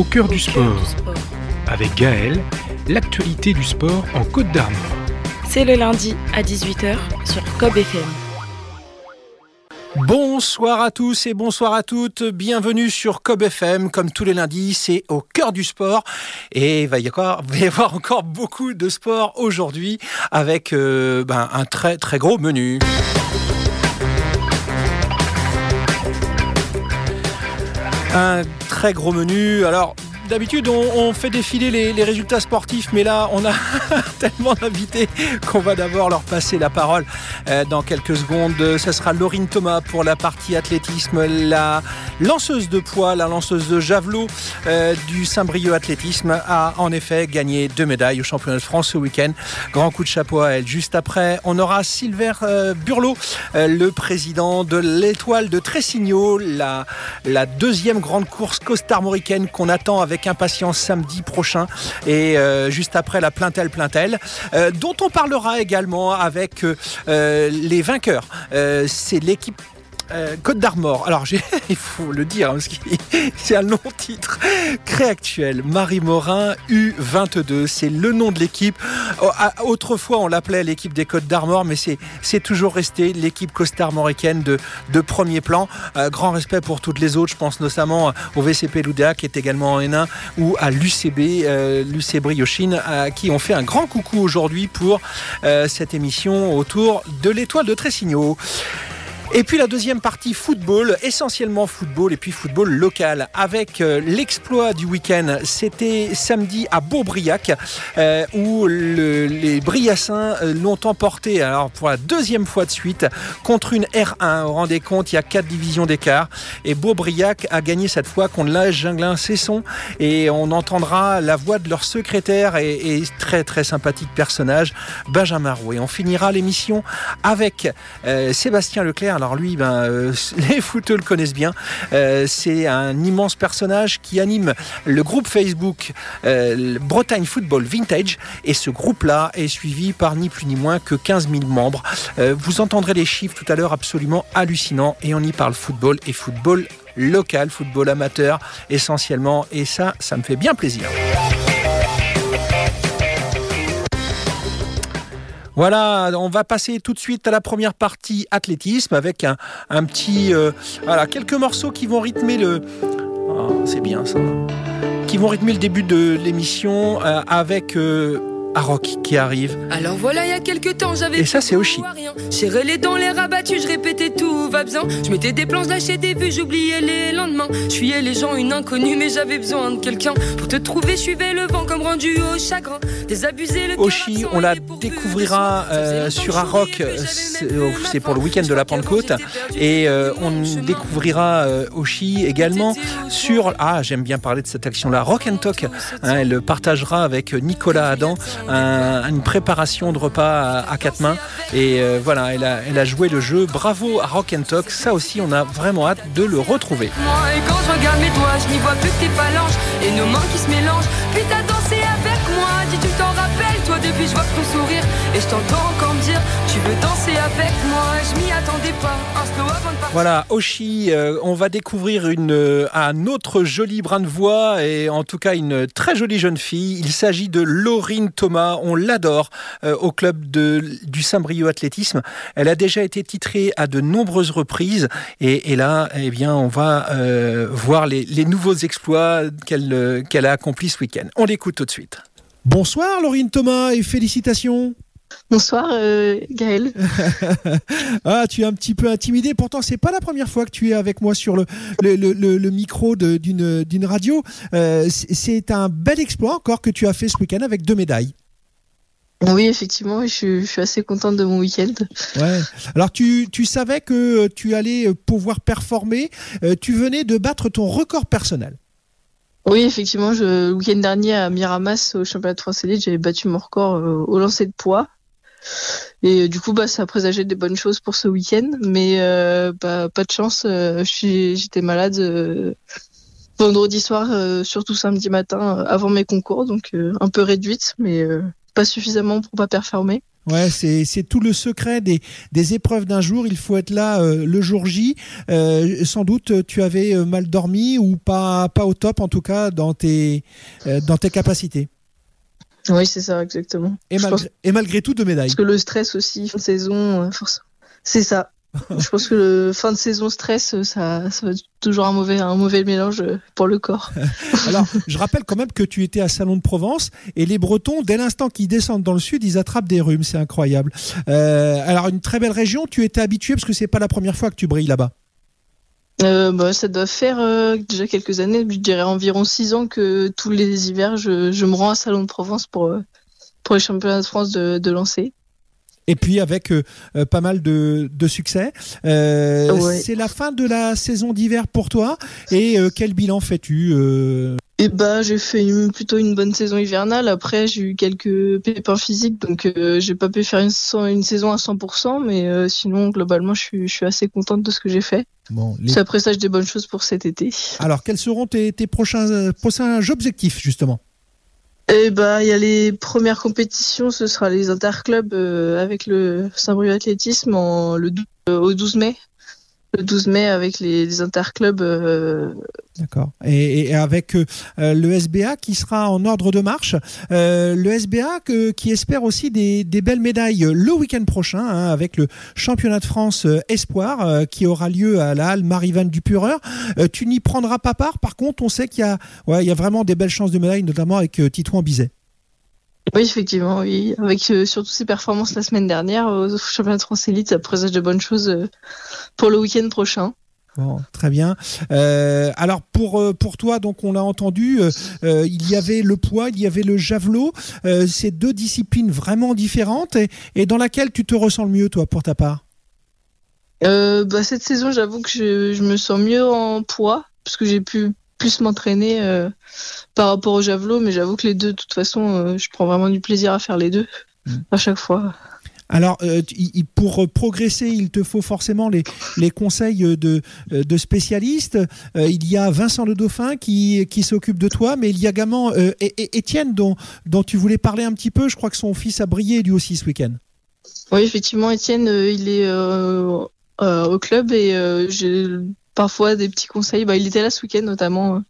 Au cœur du sport. Avec Gaël, l'actualité du sport en Côte d'Armor. C'est le lundi à 18h sur COB FM. Bonsoir à tous et bonsoir à toutes. Bienvenue sur Cob FM. Comme tous les lundis, c'est au cœur du sport. Et il va y avoir, va y avoir encore beaucoup de sport aujourd'hui avec euh, ben, un très très gros menu. Un très gros menu. Alors, D'habitude, on, fait défiler les, résultats sportifs, mais là, on a tellement d'invités qu'on va d'abord leur passer la parole euh, dans quelques secondes. Ce sera Laurine Thomas pour la partie athlétisme, la lanceuse de poids, la lanceuse de javelot euh, du Saint-Brieuc Athlétisme a en effet gagné deux médailles au championnat de France ce week-end. Grand coup de chapeau à elle. Juste après, on aura Silver euh, Burlot, le président de l'Étoile de Tressigno, la, la deuxième grande course costarmoricaine qu'on attend avec impatience samedi prochain et euh, juste après la Plaintel Plaintel, euh, dont on parlera également avec euh, les vainqueurs. C'est l'équipe euh, Côte d'Armor. Alors, il faut le dire, hein, c'est un long titre. Créactuel, Marie Morin, U22. C'est le nom de l'équipe. Oh, ah, autrefois, on l'appelait l'équipe des Côtes d'Armor, mais c'est toujours resté l'équipe costarmoricaine de, de premier plan. Euh, grand respect pour toutes les autres. Je pense notamment au VCP Loudéa, qui est également en N1, ou à l'UCB, euh, l'UCB Yoshin, qui ont fait un grand coucou aujourd'hui pour cette émission autour de l'étoile de Tressigno. Et puis la deuxième partie football, essentiellement football et puis football local avec euh, l'exploit du week-end. C'était samedi à Beaubriac euh, où les Briassins euh, l'ont emporté alors pour la deuxième fois de suite contre une R1. Vous vous rendez compte, il y a quatre divisions d'écart et Beaubriac a gagné cette fois contre la Junglin Cesson et on entendra la voix de leur secrétaire et, très très sympathique personnage Benjamin Roux. Et on finira l'émission avec Sébastien Leclerc alors lui, ben, euh, les footeux le connaissent bien. Euh, c'est un immense personnage qui anime le groupe Facebook euh, Bretagne Football Vintage. Et ce groupe-là est suivi par ni plus ni moins que 15 000 membres. vous entendrez les chiffres tout à l'heure absolument hallucinants. Et on y parle football et football local, football amateur essentiellement. Et ça, ça me fait bien plaisir. Voilà, on va passer tout de suite à la première partie athlétisme avec un, petit, euh, voilà, quelques morceaux qui vont rythmer le, oh, c'est bien ça, qui vont rythmer le début de l'émission euh, avec euh, Rock qui arrive. Alors voilà, il y a quelques temps, j'avais. Et ça, c'est Oshi. Serré les dents, les rabattus, je répétais tout va bien. Je mettais des plans, lâchais des vues, j'oubliais les lendemains. Je fuyais les gens, une inconnue, mais j'avais besoin de quelqu'un. Pour te trouver, je suivais le vent comme rendu au chagrin. Désabusé le Oshi, on la découvrira euh, sur Rock, c'est pour le week-end de la Pentecôte. Et euh, on découvrira euh, Oshi également sur. Ah, j'aime bien parler de cette action-là, Rock and Talk. Hein, elle partagera avec Nicolas Adam une préparation de repas à, quatre mains. Et euh, voilà, elle a, elle a, joué le jeu. Bravo à Rock and Talk. Ça aussi, on a vraiment hâte de le retrouver. Moi, et quand je regarde mes doigts, je n'y vois plus que tes phalanges et nos mains qui se mélangent. Puis t'as dansé avec moi, dis tu t'en rappelles, toi depuis je vois ton sourire et je t'entends encore me dire tu veux danser avec moi, je m'y attendais pas. Un slow avant de partir. Voilà, Oshi, euh, on va découvrir une, euh, un autre joli brin de voix et en tout cas une très jolie jeune fille. Il s'agit de Laurine Thomas. On l'adore euh, au club de, du Saint-Brieuc Athlétisme. Elle a déjà été titrée à de nombreuses reprises et, et là, eh bien, on va voir les, les, nouveaux exploits qu'elle qu'elle a accomplis ce week-end. On l'écoute tout de suite. Bonsoir Laurine Thomas et félicitations. Bonsoir euh, Gaël. ah, tu es un petit peu intimidé. Pourtant, c'est pas la première fois que tu es avec moi sur le, le, micro d'une radio. Euh, c'est un bel exploit encore que tu as fait ce week-end avec deux médailles. Oui, effectivement, je, suis assez contente de mon week-end. Ouais. Alors, tu, tu, savais que tu allais pouvoir performer. Euh, tu venais de battre ton record personnel. Oui, effectivement, je, le week-end dernier à Miramas, au championnat de France Elite, j'avais battu mon record au lancer de poids. Et euh, du coup, bah, ça présageait des bonnes choses pour ce week-end. Mais euh, bah, pas de chance, euh, j'étais malade vendredi soir, surtout samedi matin, avant mes concours. Donc un peu réduite, mais pas suffisamment pour pas performer. Ouais, c'est tout le secret des, des épreuves d'un jour. Il faut être là le jour J. sans doute, tu avais mal dormi ou pas, pas au top, en tout cas, dans tes, dans tes capacités. Oui, c'est ça, exactement. Et, et, malgré tout, de médailles. Parce que le stress aussi, fin de saison, c'est ça. je pense que le fin de saison stress, ça, ça va toujours un mauvais, un mauvais mélange pour le corps. Alors, je rappelle quand même que tu étais à Salon de Provence et les Bretons, dès l'instant qu'ils descendent dans le sud, ils attrapent des rhumes. C'est incroyable. Euh, alors, une très belle région. Tu étais habitué parce que c'est pas la première fois que tu brilles là-bas. Euh, bah, ça doit faire euh, déjà quelques années, je dirais environ six ans que tous les hivers, je, je me rends à Salon de Provence pour, pour les championnats de France de, de lancer. Et puis avec euh, euh, pas mal de, succès. Euh, c'est la fin de la saison d'hiver pour toi. Et quel bilan fais-tu eh ben, j'ai fait plutôt une bonne saison hivernale. Après, j'ai eu quelques pépins physiques, donc j'ai pas pu faire une, une, saison à 100%, mais sinon, globalement, je suis, je suis, assez contente de ce que j'ai fait. Bon, Ça présage des bonnes choses pour cet été. Alors, quels seront tes, tes prochains, prochains objectifs, justement? Eh ben, il y a les premières compétitions, ce sera les interclubs euh, avec le Saint-Brieuc Athlétisme en, le, euh, au 12 mai le 12 mai avec les, interclubs. Euh, D'accord. Et, avec euh, le SBA qui sera en ordre de marche. Euh, le SBA qui espère aussi des, belles médailles le week-end prochain hein, avec le championnat de France Espoir qui aura lieu à la Halle Marivanne du Pureur. tu n'y prendras pas part. Par contre, on sait qu'il y, a, ouais, y a vraiment des belles chances de médailles, notamment avec Titouan Bizet. Oui, effectivement, oui. Avec euh, surtout ses performances la semaine dernière au championnat de France Elite, ça présage de bonnes choses euh, pour le week-end prochain. Bon, très bien. Euh, alors pour pour toi, donc on l'a entendu, il y avait le poids, il y avait le javelot. ces deux disciplines vraiment différentes et, et, dans laquelle tu te ressens le mieux toi pour ta part? Bah, cette saison, j'avoue que je, je, me sens mieux en poids parce que j'ai pu plus m'entraîner euh, par rapport au javelot, mais j'avoue que les deux, de toute façon, euh, je prends vraiment du plaisir à faire les deux mm. à chaque fois. Alors, euh, pour progresser, il te faut forcément les, les conseils de, de spécialistes. il y a Vincent Le Dauphin qui, qui s'occupe de toi, mais il y a également Étienne dont, dont tu voulais parler un petit peu. Je crois que son fils a brillé lui aussi ce week-end. Oui, effectivement, Étienne, il est au club et j'ai parfois des petits conseils. Bah, il était là ce week-end notamment euh,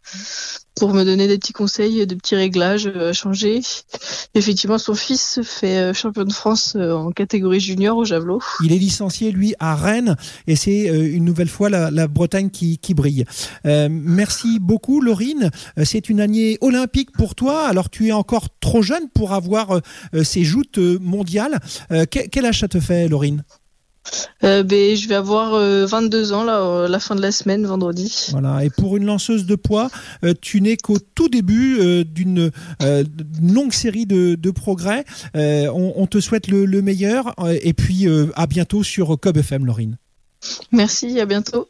pour me donner des petits conseils, des petits réglages euh, à changer. Effectivement, son fils fait euh, champion de France en catégorie junior au javelot. Il est licencié, lui, à Rennes, et c'est une nouvelle fois la, Bretagne qui, brille. merci beaucoup, Laurine. C'est une année olympique pour toi. Alors, tu es encore trop jeune pour avoir ces joutes mondiales. quel âge ça te fait, Laurine? Euh, ben, je vais avoir 22 euh, ans là, euh, la fin de la semaine, vendredi. Voilà. Et pour une lanceuse de poids, tu n'es qu'au tout début d'une longue série de, progrès. On, te souhaite le, le meilleur et puis à bientôt sur Cob FM, Laurine. Merci, à bientôt.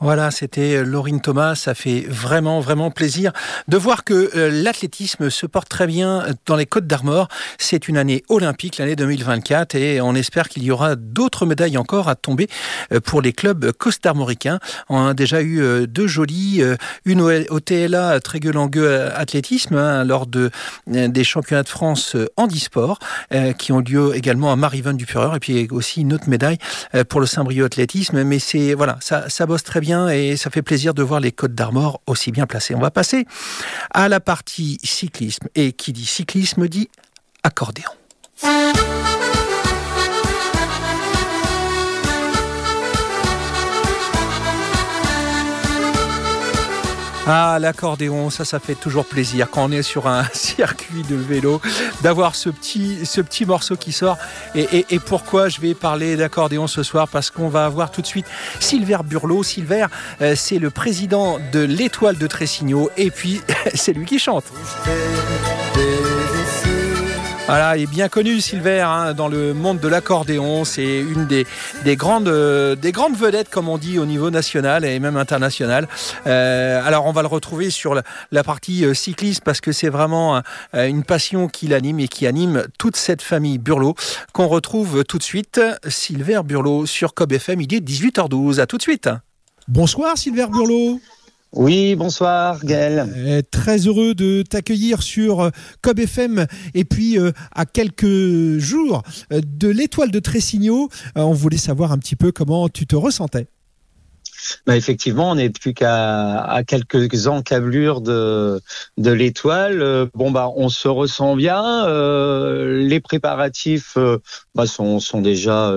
Voilà, c'était euh, Laurine Thomas. Ça fait vraiment, vraiment plaisir de voir que euh, l'athlétisme se porte très bien dans les Côtes d'Armor. C'est une année olympique, l'année 2024, et on espère qu'il y aura d'autres médailles encore à tomber euh, pour les clubs costarmoricains. On a déjà eu deux jolies, une au TLA Trégueux-Langueux Athlétisme hein, lors de, des championnats de France handisport qui ont lieu également à Marivonne du Pureur, et puis aussi une autre médaille pour le Saint-Brieuc Athlétisme. Mais c'est voilà, ça bosse très bien et ça fait plaisir de voir les Côtes d'Armor aussi bien placées. On va passer à la partie cyclisme. Et qui dit cyclisme dit accordéon. Ah, l'accordéon, ça, ça fait toujours plaisir quand on est sur un circuit de vélo, d'avoir ce petit, ce petit morceau qui sort. Et, pourquoi je vais parler d'accordéon ce soir? Parce qu'on va avoir tout de suite Silver Burlot. Silver, euh, c'est le président de l'Étoile de Tressigno, et puis c'est lui qui chante. Voilà, il est bien connu Silver hein, dans le monde de l'accordéon. C'est une des, des, grandes, euh, des grandes vedettes, comme on dit, au niveau national et même international. Euh, alors, on va le retrouver sur la, partie euh, cycliste parce que c'est vraiment une passion qui l'anime et qui anime toute cette famille Burlot qu'on retrouve tout de suite. Silver Burlot sur Cob FM, il est 18h12. À tout de suite. Bonsoir Silver Burlot. Oui, bonsoir Gaël. Euh, très heureux de t'accueillir sur euh, Cob FM et puis euh, à quelques jours de l'étoile de Tressigno, on voulait savoir un petit peu comment tu te ressentais. Bah effectivement, on n'est plus qu'à quelques encablures de l'étoile. Euh, bon bah, on se ressent bien. Euh, les préparatifs euh, bah, sont déjà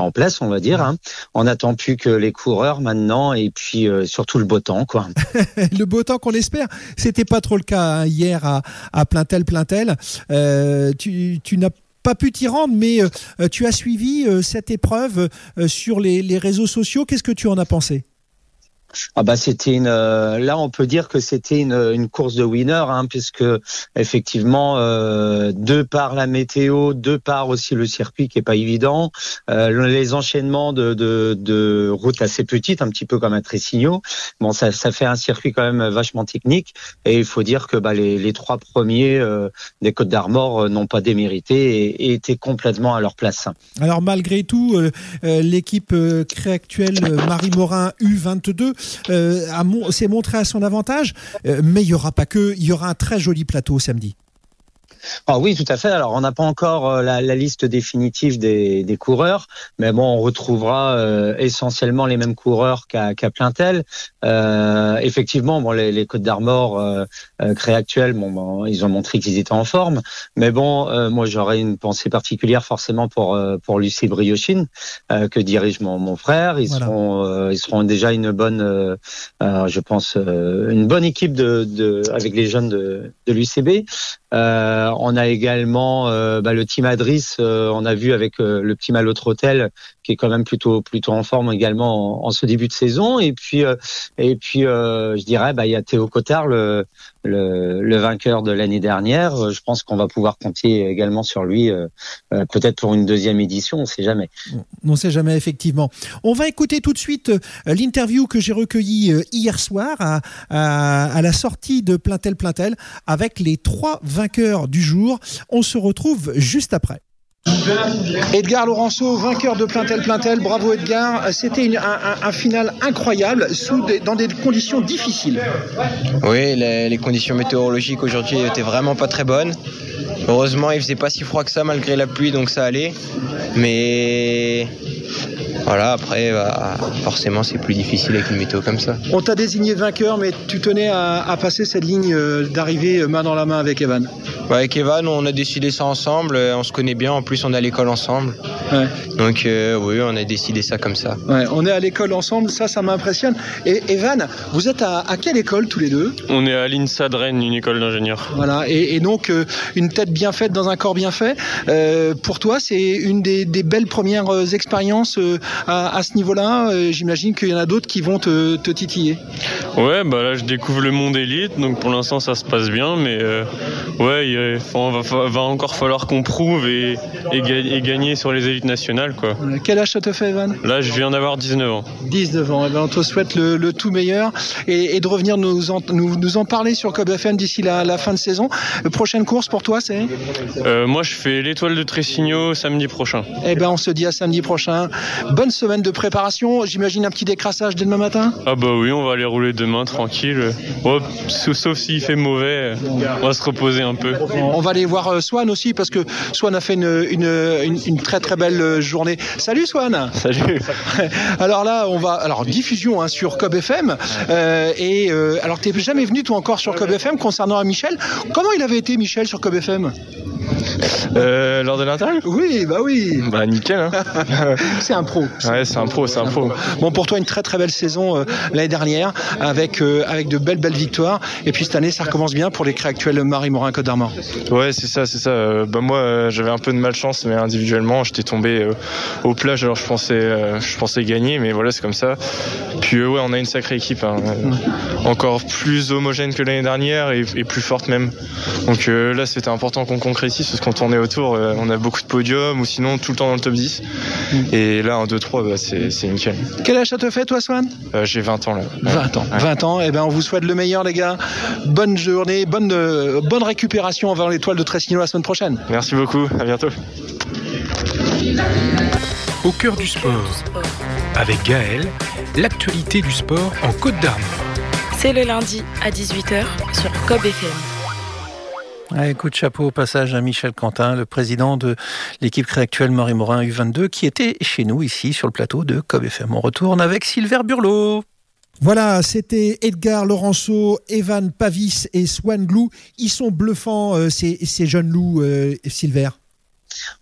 en place, on va dire. Hein. On n'attend plus que les coureurs maintenant et puis surtout le beau temps, quoi. le beau temps qu'on espère. C'était pas trop le cas hein, hier à à Plaintel Plaintel. tu tu n'as pas pu t'y rendre, mais euh, tu as suivi euh, cette épreuve euh, sur les, réseaux sociaux. Qu'est-ce que tu en as pensé? Ah bah c'était une euh, là on peut dire que c'était une, une, course de winner hein, puisque effectivement euh, de par la météo, de par aussi le circuit qui est pas évident, euh, les enchaînements de, de, de, routes assez petites, un petit peu comme un Tressigno, bon ça, ça fait un circuit quand même vachement technique et il faut dire que bah, les, les trois premiers euh, des Côtes d'Armor euh, n'ont pas démérité et, étaient complètement à leur place. Alors malgré tout, l'équipe actuelle Marie Morin U22 euh, s'est montré à son avantage. Euh, mais il n'y aura pas que, il y aura un très joli plateau samedi. Ah oui, tout à fait. Alors, on n'a pas encore euh, la, la, liste définitive des, des, coureurs, mais bon, on retrouvera euh, essentiellement les mêmes coureurs qu'à qu Plaintel. Euh, effectivement, bon, les, les Côtes d'Armor euh, euh actuels, bon, bon, ils ont montré qu'ils étaient en forme, mais bon, moi, j'aurais une pensée particulière forcément pour pour Lucie Briochin, que dirige mon, mon frère. Ils voilà. seront ils seront déjà une bonne, je pense, une bonne équipe de, de avec les jeunes de, de l'UCB. Euh, on a également euh, bah, le team Adris, euh, on a vu avec le petit Malotre Hôtel qui est quand même plutôt plutôt en forme également en, ce début de saison. Et puis et puis je dirais bah il y a Théo Cotard le le, vainqueur de l'année dernière. Je pense qu'on va pouvoir compter également sur lui peut-être pour une deuxième édition. On sait jamais. On ne sait jamais effectivement. On va écouter tout de suite l'interview que j'ai recueillie hier soir à, la sortie de Plaintel Plaintel avec les trois vainqueur du jour. On se retrouve juste après. Edgar Laurenceau, vainqueur de Plaintel Plaintel, bravo Edgar. C'était un, un, final incroyable sous dans des conditions difficiles. Oui, les, les conditions météorologiques aujourd'hui étaient vraiment pas très bonnes. Heureusement, il faisait pas si froid que ça malgré la pluie, donc ça allait. Mais voilà, après, bah, forcément, c'est plus difficile avec une météo comme ça. On t'a désigné vainqueur, mais tu tenais à, à passer cette ligne euh, d'arrivée euh, main dans la main avec Evan. Bah, avec Evan, on a décidé ça ensemble. Euh, on se connaît bien. En plus, on est à l'école ensemble. Ouais. Donc, euh, oui, on a décidé ça comme ça. Ouais, on est à l'école ensemble. Ça, ça m'impressionne. Et Evan, vous êtes à, à, quelle école tous les deux? On est à l'INSA de Rennes, une école d'ingénieurs. Voilà. Et, et donc, euh, une tête bien faite dans un corps bien fait. Euh, pour toi, c'est une des, des, belles premières expériences à, à, ce niveau-là. J'imagine qu'il y en a d'autres qui vont te, te, titiller. Ouais, bah là, je découvre le monde élite. Donc, pour l'instant, ça se passe bien. Mais ouais, il va, va, encore falloir qu'on prouve et, et, et, gagner sur les élites nationales. Quoi. Quel âge ça te fait, Evan? Là, je viens d'avoir 19 ans. 19 ans. Eh ben, on te souhaite le, le tout meilleur et, et, de revenir nous en, nous, nous en parler sur Cob FM d'ici la, la, fin de saison. La prochaine course pour toi, c'est? Euh, Moi, je fais l'étoile de Tressigno samedi prochain. Eh ben, on se dit à samedi prochain. Bonne semaine de préparation. J'imagine un petit décrassage dès demain matin? Ah bah oui, on va aller rouler demain tranquille. Oh, sauf s'il fait mauvais, on va se reposer un peu. On va aller voir euh, Swan aussi parce que Swan a fait une, une, une, une très très belle euh, journée. Salut Swan. Salut. Alors là, on va alors diffusion hein, sur Cob FM euh, et euh, alors t'es jamais venu toi encore sur Cob FM concernant à Michel? Comment il avait été Michel sur Cob FM euh, lors de l'interview? Oui, bah oui. Bah nickel. Hein. c'est un pro. Ouais, c'est un pro, c'est un pro. Bon, pour toi, une très très belle saison euh, l'année dernière avec euh, avec de belles belles victoires. Et puis cette année, ça recommence bien pour les créés actuels Marie Morin Côte d'Armor. Ouais, c'est ça, c'est ça. Euh, bah moi, j'avais un peu de malchance, mais individuellement, j'étais tombé au plage. Alors je pensais, je pensais gagner, mais voilà, c'est comme ça. Puis ouais, on a une sacrée équipe, hein. encore plus homogène que l'année dernière et, et, plus forte même. Donc là, c'était important qu'on concrétise parce qu'on tournait autour, on a beaucoup de podiums ou sinon tout le temps dans le top 10. Et là, en 2-3, bah, c'est nickel. Quel âge ça te fait, toi, Swan? Euh, J'ai 20 ans là. 20 ans. Ouais. 20 ans. Et eh ben, on vous souhaite le meilleur, les gars. Bonne journée, bonne, euh, bonne récupération envers l'étoile de Tressigno la semaine prochaine. Merci beaucoup. À bientôt. Au cœur du sport, avec Gaël, l'actualité du sport en Côte d'Armor. C'est le lundi à 18h sur COB FM. Ouais, coup de chapeau au passage à Michel Quentin, le président de l'équipe réactuelle Marie Morin U22, qui était chez nous ici sur le plateau de COB FM. On retourne avec Silver Burlot. Voilà, c'était Edgar Laurenceau, Evan Pavis et Swan Glou. Ils sont bluffants, euh, ces, jeunes loups, euh, Silver.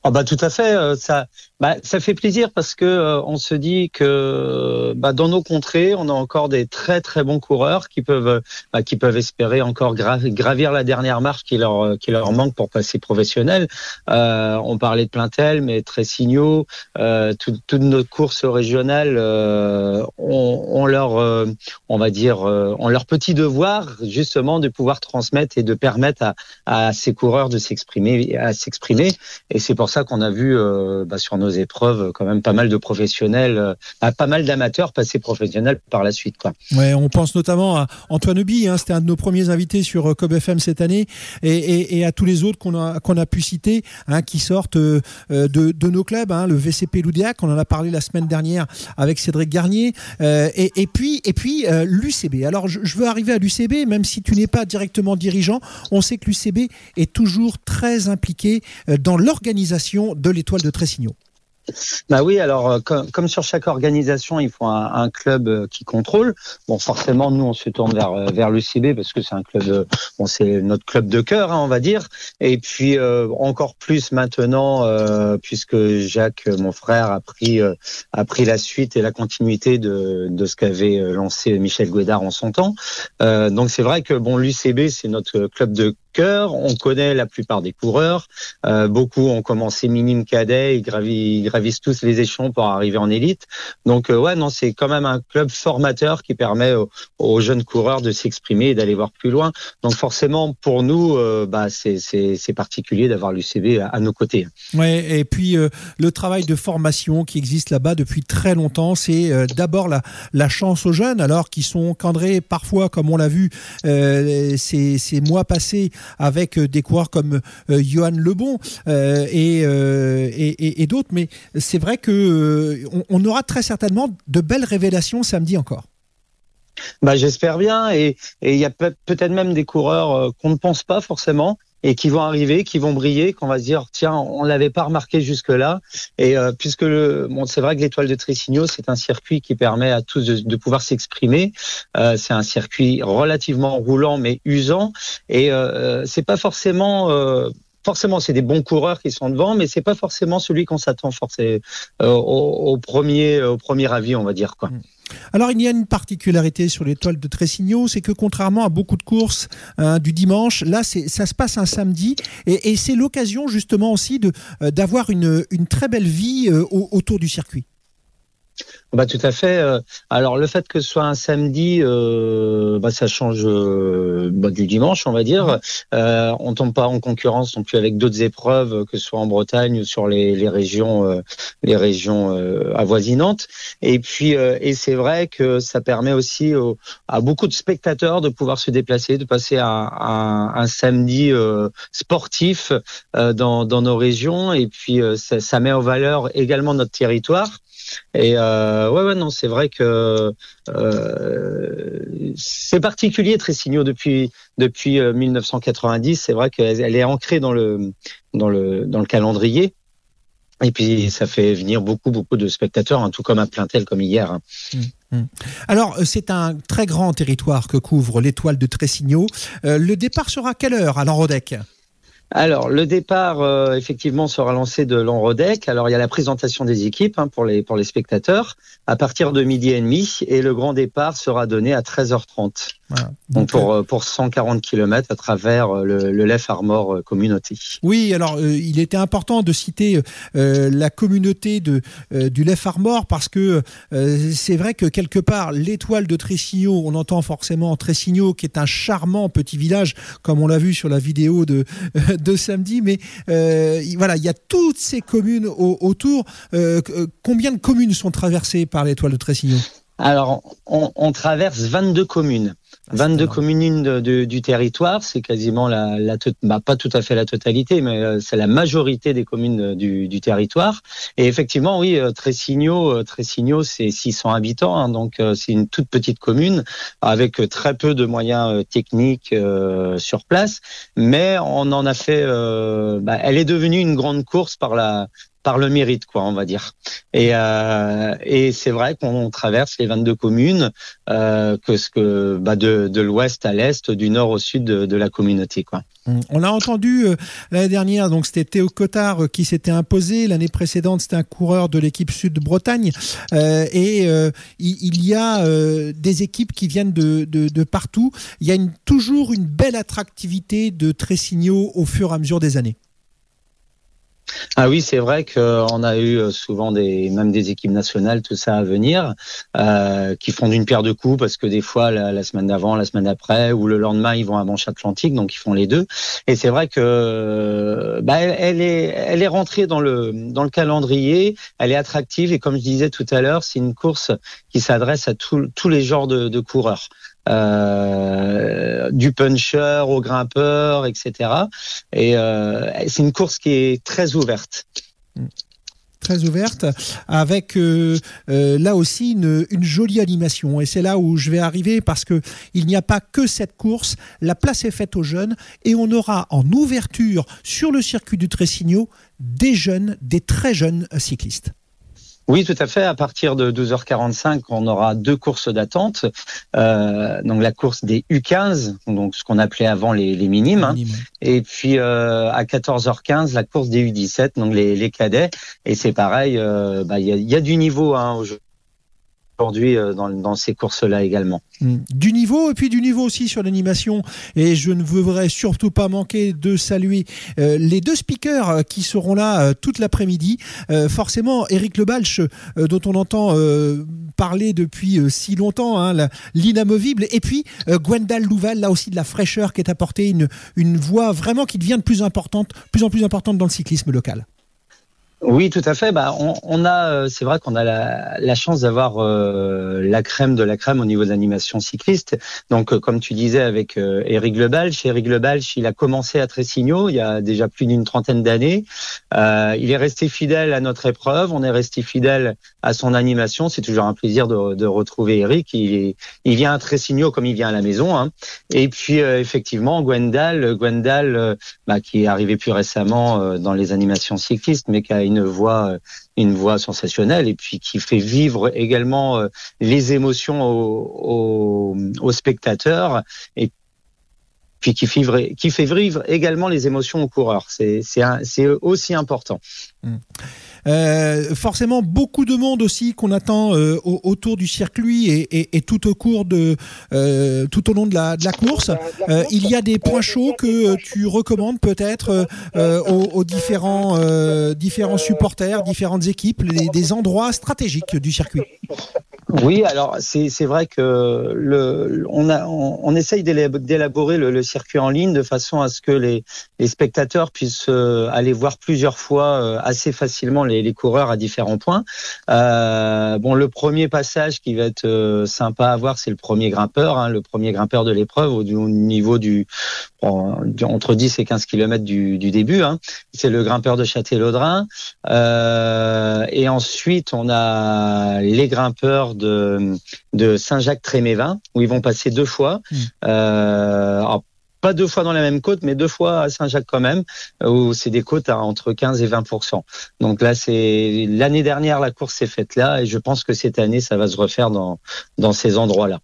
Oh bah tout à fait, euh, ça, bah, ça fait plaisir parce que euh, on se dit que bah, dans nos contrées, on a encore des très très bons coureurs qui peuvent bah, qui peuvent espérer encore gravir la dernière marche qui leur qui leur manque pour passer professionnel. Euh, on parlait de Plaintel, mais Tressigno, euh, toutes nos courses régionales euh, ont, leur on va dire ont leur petit devoir justement de pouvoir transmettre et de permettre à, à ces coureurs de s'exprimer à s'exprimer. Et c'est pour ça qu'on a vu bah, sur nos épreuves quand même pas mal de professionnels, euh, pas mal d'amateurs passés professionnels par la suite. Quoi. Ouais, on pense notamment à Antoine Obi, hein, c'était un de nos premiers invités sur euh, COB FM cette année, et, à tous les autres qu'on a, qu'on a pu citer, hein, qui sortent euh, de, nos clubs, hein, le VCP Loudéac, on en a parlé la semaine dernière avec Cédric Garnier, et, puis, et puis l'UCB. Alors je, je veux arriver à l'UCB, même si tu n'es pas directement dirigeant, on sait que l'UCB est toujours très impliqué dans l'organisation de l'étoile de Tressigno. Bah oui, alors euh, comme, sur chaque organisation, il faut un, club euh, qui contrôle. Bon, forcément, nous on se tourne vers euh, vers l'UCB parce que c'est un club, bon, c'est notre club de cœur, hein, on va dire. Et puis encore plus maintenant, puisque Jacques, mon frère, a pris a pris la suite et la continuité de de ce qu'avait lancé Michel Guédard en son temps. donc c'est vrai que bon, l'UCB c'est notre club de cœur. On connaît la plupart des coureurs. Euh, beaucoup ont commencé minime cadet, ils, gravissent tous les échelons pour arriver en élite. Donc euh, ouais, non, c'est quand même un club formateur qui permet aux, jeunes coureurs de s'exprimer et d'aller voir plus loin. Donc forcément, pour nous, euh, bah, c'est particulier d'avoir l'UCB à, à, nos côtés. Ouais, et puis le travail de formation qui existe là-bas depuis très longtemps, c'est d'abord la, chance aux jeunes, alors qu'ils sont encadrés parfois, comme on l'a vu ces mois passés, avec euh, des coureurs comme euh, Johan Lebon euh, et, et, d'autres. Mais c'est vrai que on aura très certainement de belles révélations samedi encore. Bah, j'espère bien et il y a peut-être même des coureurs qu'on ne pense pas forcément et qui vont arriver, qui vont briller, qu'on va se dire tiens, on l'avait pas remarqué jusque-là. Et euh, puisque le, bon, c'est vrai que l'étoile de Tressigno, c'est un circuit qui permet à tous de, pouvoir s'exprimer. Euh, c'est un circuit relativement roulant mais usant, et euh, c'est pas forcément euh, forcément, c'est des bons coureurs qui sont devant, mais c'est pas forcément celui qu'on s'attend forcément au, au, premier, au premier avis, on va dire quoi. Mm. Alors il y a une particularité sur l'étoile de Tressigno, c'est que contrairement à beaucoup de courses hein, du dimanche, là ça se passe un samedi et, c'est l'occasion justement aussi euh, d'avoir une, très belle vie euh, autour du circuit. Bah tout à fait. Euh, alors le fait que ce soit un samedi, euh, bah, ça change euh, bah, du dimanche, on va dire. Euh, on tombe pas en concurrence non plus avec d'autres épreuves, que ce soit en Bretagne ou sur les, les régions, les régions avoisinantes. Et puis et c'est vrai que ça permet aussi à beaucoup de spectateurs de pouvoir se déplacer, de passer un, un, un samedi sportif dans, dans nos régions. Et puis ça, ça met en valeur également notre territoire. Et euh, ouais, ouais, non, c'est vrai que euh, c'est particulier Tressigno depuis depuis 1990. Euh, c'est vrai qu'elle est ancrée dans le dans le dans le calendrier. Et puis ça fait venir beaucoup beaucoup de spectateurs, hein, tout comme à Plaintel comme hier. Hein. Mmh, mmh. Alors, c'est un très grand territoire que couvre l'étoile de Tressigno. le départ sera à quelle heure à l'Enrodec alors, le départ, euh, effectivement, sera lancé de l'Enrodec. Alors, il y a la présentation des équipes hein, pour, les, pour les spectateurs à partir de midi et demi. Et le grand départ sera donné à 13h30. Donc, pour, euh, pour 140 km à travers euh, le, le Lef Armor Communauté. Oui, alors, il était important de citer la communauté de, du Lef Armor parce que c'est vrai que quelque part, l'étoile de Tressigno, on entend forcément Tressigno, qui est un charmant petit village, comme on l'a vu sur la vidéo de de samedi, mais euh, voilà, il y a toutes ces communes autour. Euh, euh, combien de communes sont traversées par l'étoile de Tressigno alors, on, traverse 22 communes. 22 communes du territoire, c'est quasiment la, la bah, pas tout à fait la totalité, mais euh, c'est la majorité des communes du, du, territoire. Et effectivement, oui, euh, Tressigno, euh, Tressigno, c'est 600 habitants, hein, donc c'est une toute petite commune avec très peu de moyens techniques sur place, mais on en a fait. Bah, elle est devenue une grande course par la par le mérite, quoi, on va dire. Et, euh, c'est vrai qu'on traverse les 22 communes, euh, que ce que bah de, l'ouest à l'est, du nord au sud de, la communauté, quoi. Hum, on a entendu euh, l'année dernière, donc c'était Théo Cotard qui s'était imposé. L'année précédente, c'était un coureur de l'équipe Sud Bretagne. Et il, y a des équipes qui viennent de, partout. Il y a toujours une belle attractivité de Tressigno au fur et à mesure des années. Ah oui, c'est vrai qu'on a eu euh, souvent des, même des équipes nationales, tout ça à venir, euh, qui font d'une paire de coups parce que des fois la, semaine d'avant, la semaine d'après ou le lendemain ils vont à Manche Atlantique, donc ils font les deux. Et c'est vrai que bah, elle, est, elle est rentrée dans le dans le calendrier, elle est attractive et comme je disais tout à l'heure, c'est une course qui s'adresse à tous les genres de coureurs. Euh, du puncher au grimpeur, etc. Et euh, c'est une course qui est très ouverte. Très ouverte, avec euh, là aussi une, une, jolie animation. Et c'est là où je vais arriver parce que il n'y a pas que cette course. La place est faite aux jeunes et on aura en ouverture sur le circuit du Tressigno des jeunes, des très jeunes cyclistes. Oui, tout à fait. À partir de 12h45, on aura deux courses d'attente. Euh, donc la course des U15, donc ce qu'on appelait avant les, les minimes, hein. et puis euh, à 14h15 la course des U17, donc les, les cadets. Et c'est pareil, euh, bah, il y, a, y, a, du niveau hein, aujourd'hui aujourd'hui euh, dans, ces courses-là également. Hmm. Du niveau et puis du niveau aussi sur l'animation. Et je ne voudrais surtout pas manquer de saluer euh, les deux speakers euh, qui seront là euh, toute l'après-midi. Forcément, Eric Lebalch, euh, dont on entend parler depuis si longtemps, hein, l'inamovible. Et puis Gwendal Louval, là aussi de la fraîcheur qui est apportée, une, une voix vraiment qui devient de plus importante, plus en plus importante dans le cyclisme local. Oui, tout à fait. Bah, on, on a, euh, c'est vrai qu'on a la, la chance d'avoir euh, la crème de la crème au niveau de l'animation cycliste. Donc, euh, comme tu disais avec euh, Eric Lebalch, Eric Lebalch, il a commencé à Tressigno il y a déjà plus d'une trentaine d'années. Euh, il est resté fidèle à notre épreuve. On est resté fidèle à son animation. C'est toujours un plaisir de, de retrouver Eric. Il, il, vient à Tressigno comme il vient à la maison. Hein. Et puis, effectivement, Gwendal, Gwendal, bah, qui est arrivé plus récemment dans les animations cyclistes, mais qui a une voix une voix sensationnelle et puis qui fait vivre également euh, les émotions aux, spectateurs et puis qui fait, vivre, qui fait vivre également les émotions aux coureurs. C'est aussi important. Mmh. Euh, forcément, beaucoup de monde aussi qu'on attend euh, autour du circuit et, et, et, tout au cours de, euh, tout au long de la, de la course. Euh, il y a des points chauds que tu recommandes peut-être euh, aux, aux, différents, différents supporters, différentes équipes, les, des endroits stratégiques du circuit. Oui, alors c'est vrai que le, on, a, on, on essaye d'élaborer le, le, circuit en ligne de façon à ce que les, les spectateurs puissent aller voir plusieurs fois assez facilement les, les, coureurs à différents points. Euh, bon, le premier passage qui va être euh, sympa à voir, c'est le premier grimpeur, hein, le premier grimpeur de l'épreuve au, au, niveau du entre 10 et 15 km du, du début. Hein. C'est le grimpeur de Châtellaudrin. Euh, et ensuite, on a les grimpeurs de, de Saint-Jacques-Trémévin, où ils vont passer deux fois. Mmh. Euh, alors, pas deux fois dans la même côte, mais deux fois à Saint-Jacques quand même, où c'est des côtes à entre 15 et 20% Donc là, c'est l'année dernière, la course s'est faite là, et je pense que cette année, ça va se refaire dans, dans ces endroits-là.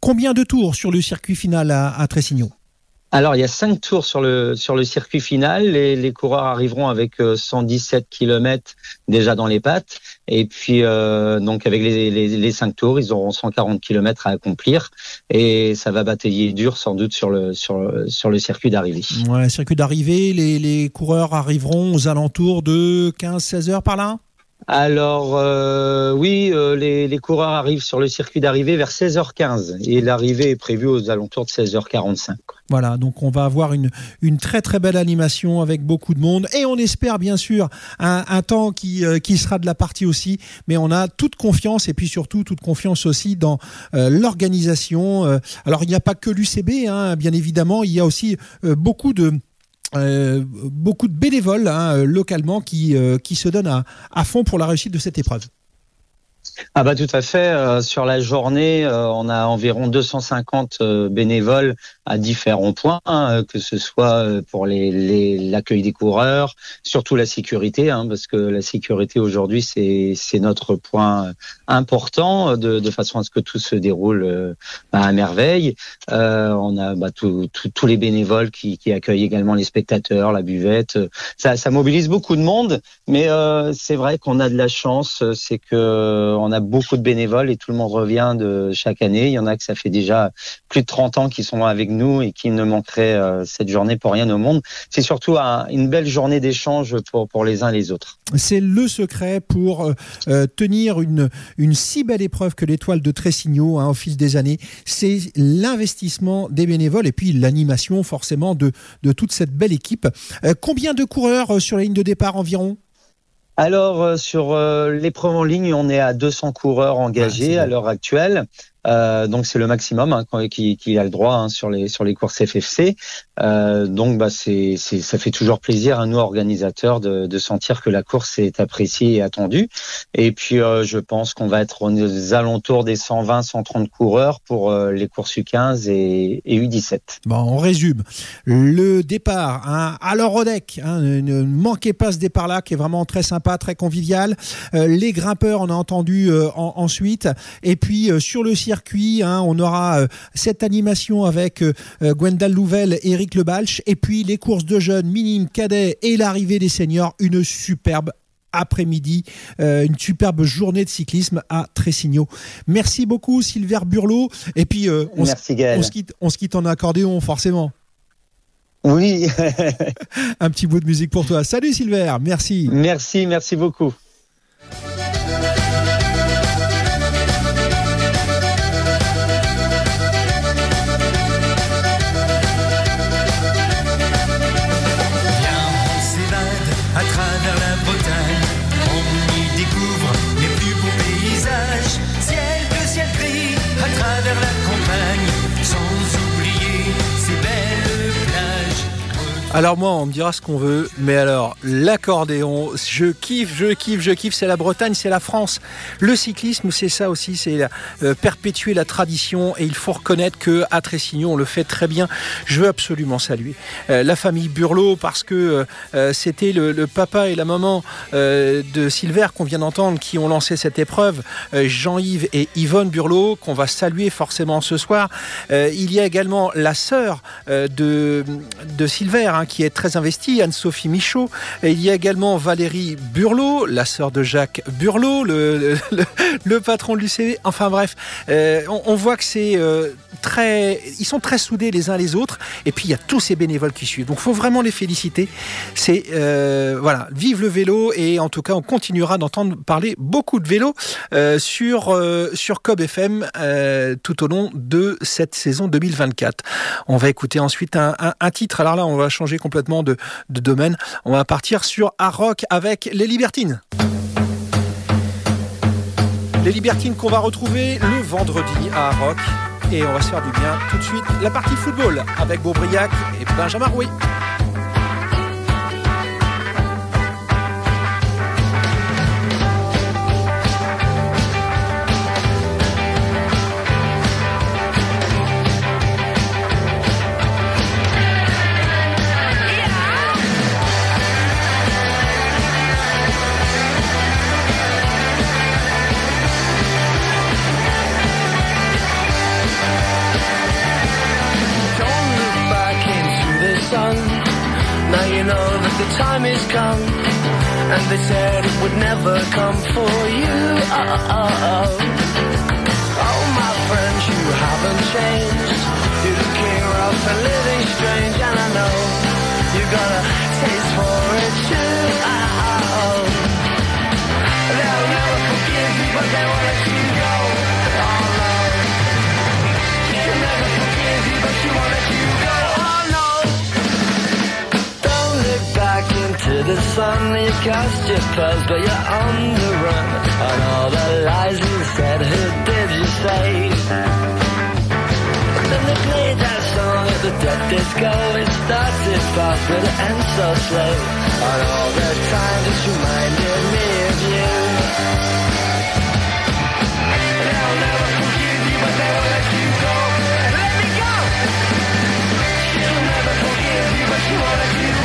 Combien de tours sur le circuit final à, à alors, il y a cinq tours sur le, sur le circuit final. Les, les coureurs arriveront avec 117 euh, km déjà dans les pattes. Et puis, euh, donc, avec les, les, les, cinq tours, ils auront 140 km à accomplir. Et ça va batailler dur, sans doute, sur le, sur, sur le circuit d'arrivée. Ouais, circuit d'arrivée, les, les coureurs arriveront aux alentours de 15-16 heures par là Alors euh, oui, euh, les, les, coureurs arrivent sur le circuit d'arrivée vers 16h15 et l'arrivée est prévue aux alentours de 16h45. Voilà, donc on va avoir une, une très très belle animation avec beaucoup de monde et on espère bien sûr un, un temps qui, euh, qui sera de la partie aussi, mais on a toute confiance et puis surtout toute confiance aussi dans euh, l'organisation. Euh, alors il n'y a pas que l'UCB, hein, bien évidemment, il y a aussi beaucoup de euh, beaucoup de bénévoles hein, localement qui, euh, qui se donnent à fond pour la réussite de cette épreuve. Ah bah tout à fait. Euh, sur la journée, euh, on a environ 250 euh, bénévoles à différents points, hein, que ce soit pour les, l'accueil des coureurs, surtout la sécurité, hein, parce que la sécurité aujourd'hui c'est, notre point important, de, de, façon à ce que tout se déroule à merveille. on a bah, tous les bénévoles qui, qui, accueillent également les spectateurs, la buvette. Ça, ça mobilise beaucoup de monde, mais c'est vrai qu'on a de la chance, c'est que on a beaucoup de bénévoles et tout le monde revient de chaque année. Il y en a que ça fait déjà plus de 30 ans qui sont avec nous et qui ne manqueraient euh, cette journée pour rien au monde. C'est surtout une belle journée d'échange pour, les uns et les autres. C'est le secret pour euh, euh, tenir une, si belle épreuve que l'étoile de Tressigno hein, au fil des années. C'est l'investissement des bénévoles et puis l'animation forcément de, de toute cette belle équipe. combien de coureurs sur la ligne de départ environ? Alors, sur l'épreuve en ligne, on est à 200 coureurs engagés à l'heure actuelle. Euh, donc c'est le maximum hein, qui, qui, a le droit hein, sur les sur les courses FFC. Euh, donc bah ça fait toujours plaisir à nous organisateurs de, sentir que la course est appréciée et attendue. Et puis euh, je pense qu'on va être aux alentours des 120 130 coureurs pour les courses U15 et, et, U17. Bon, on résume le départ hein, à l'Eurodec. Ne, manquez pas ce départ-là qui est vraiment très sympa, très convivial. Les grimpeurs, on a entendu en, ensuite. Et puis sur le circuit Hein, on aura euh, cette animation avec euh, euh, Gwendal Louvel, Eric Lebalch, et puis les courses de jeunes, minimes, cadets et l'arrivée des seniors. Une superbe après-midi, une superbe journée de cyclisme à Tressigno. Merci beaucoup Sylvain Burlot. Et puis on, Merci, on, se quitte, on se quitte en accordéon forcément. Oui. Un petit bout de musique pour toi. Salut Sylvain, merci. Merci, merci beaucoup. Alors moi, on me dira ce qu'on veut, mais alors l'accordéon, je kiffe, je kiffe, je kiffe. C'est la Bretagne, c'est la France. Le cyclisme, c'est ça aussi, c'est euh, perpétuer la tradition. Et il faut reconnaître que à Tressignon, on le fait très bien. Je veux absolument saluer euh, la famille Burlot parce que euh, c'était le, papa et la maman de Silver qu'on vient d'entendre qui ont lancé cette épreuve, Jean-Yves et Yvonne Burlot, qu'on va saluer forcément ce soir. Il y a également la sœur de, de Silver. Hein, qui est très investie, Anne-Sophie Michaud. Et il y a également Valérie Burlot, la sœur de Jacques Burlot, le, patron de l'UCV. Enfin bref, euh, on, voit que c'est euh, très, ils sont très soudés les uns les autres. Et puis il y a tous ces bénévoles qui suivent. Donc il faut vraiment les féliciter. C'est euh, voilà, vive le vélo et en tout cas on continuera d'entendre parler beaucoup de vélo sur sur Cob FM tout au long de cette saison 2024. On va écouter ensuite un titre. Alors là on va changer complètement de, de domaine. On va partir sur Rock avec les Libertines. Les Libertines qu'on va retrouver le vendredi à Rock. Et on va se faire du bien tout de suite. La partie football avec Beaubriac et Benjamin Rouy. the time has come And they said it would never come for you. Oh, oh, oh. Oh, my friends, you haven't changed. You're the king and living strange And I know you got a taste for it too. Oh, oh, oh. They'll never forgive you, but they won't let you go. Oh, no. They'll never forgive you, but you won't pearls, but you're on the run. And all the lies you said, who did you say? Then they played that song at the dead disco. It started fast, but it ends so slow. And all the time just reminded me of you. They'll never forgive you, but they will let you go. Let me go. She'll never forgive you, but she won't let you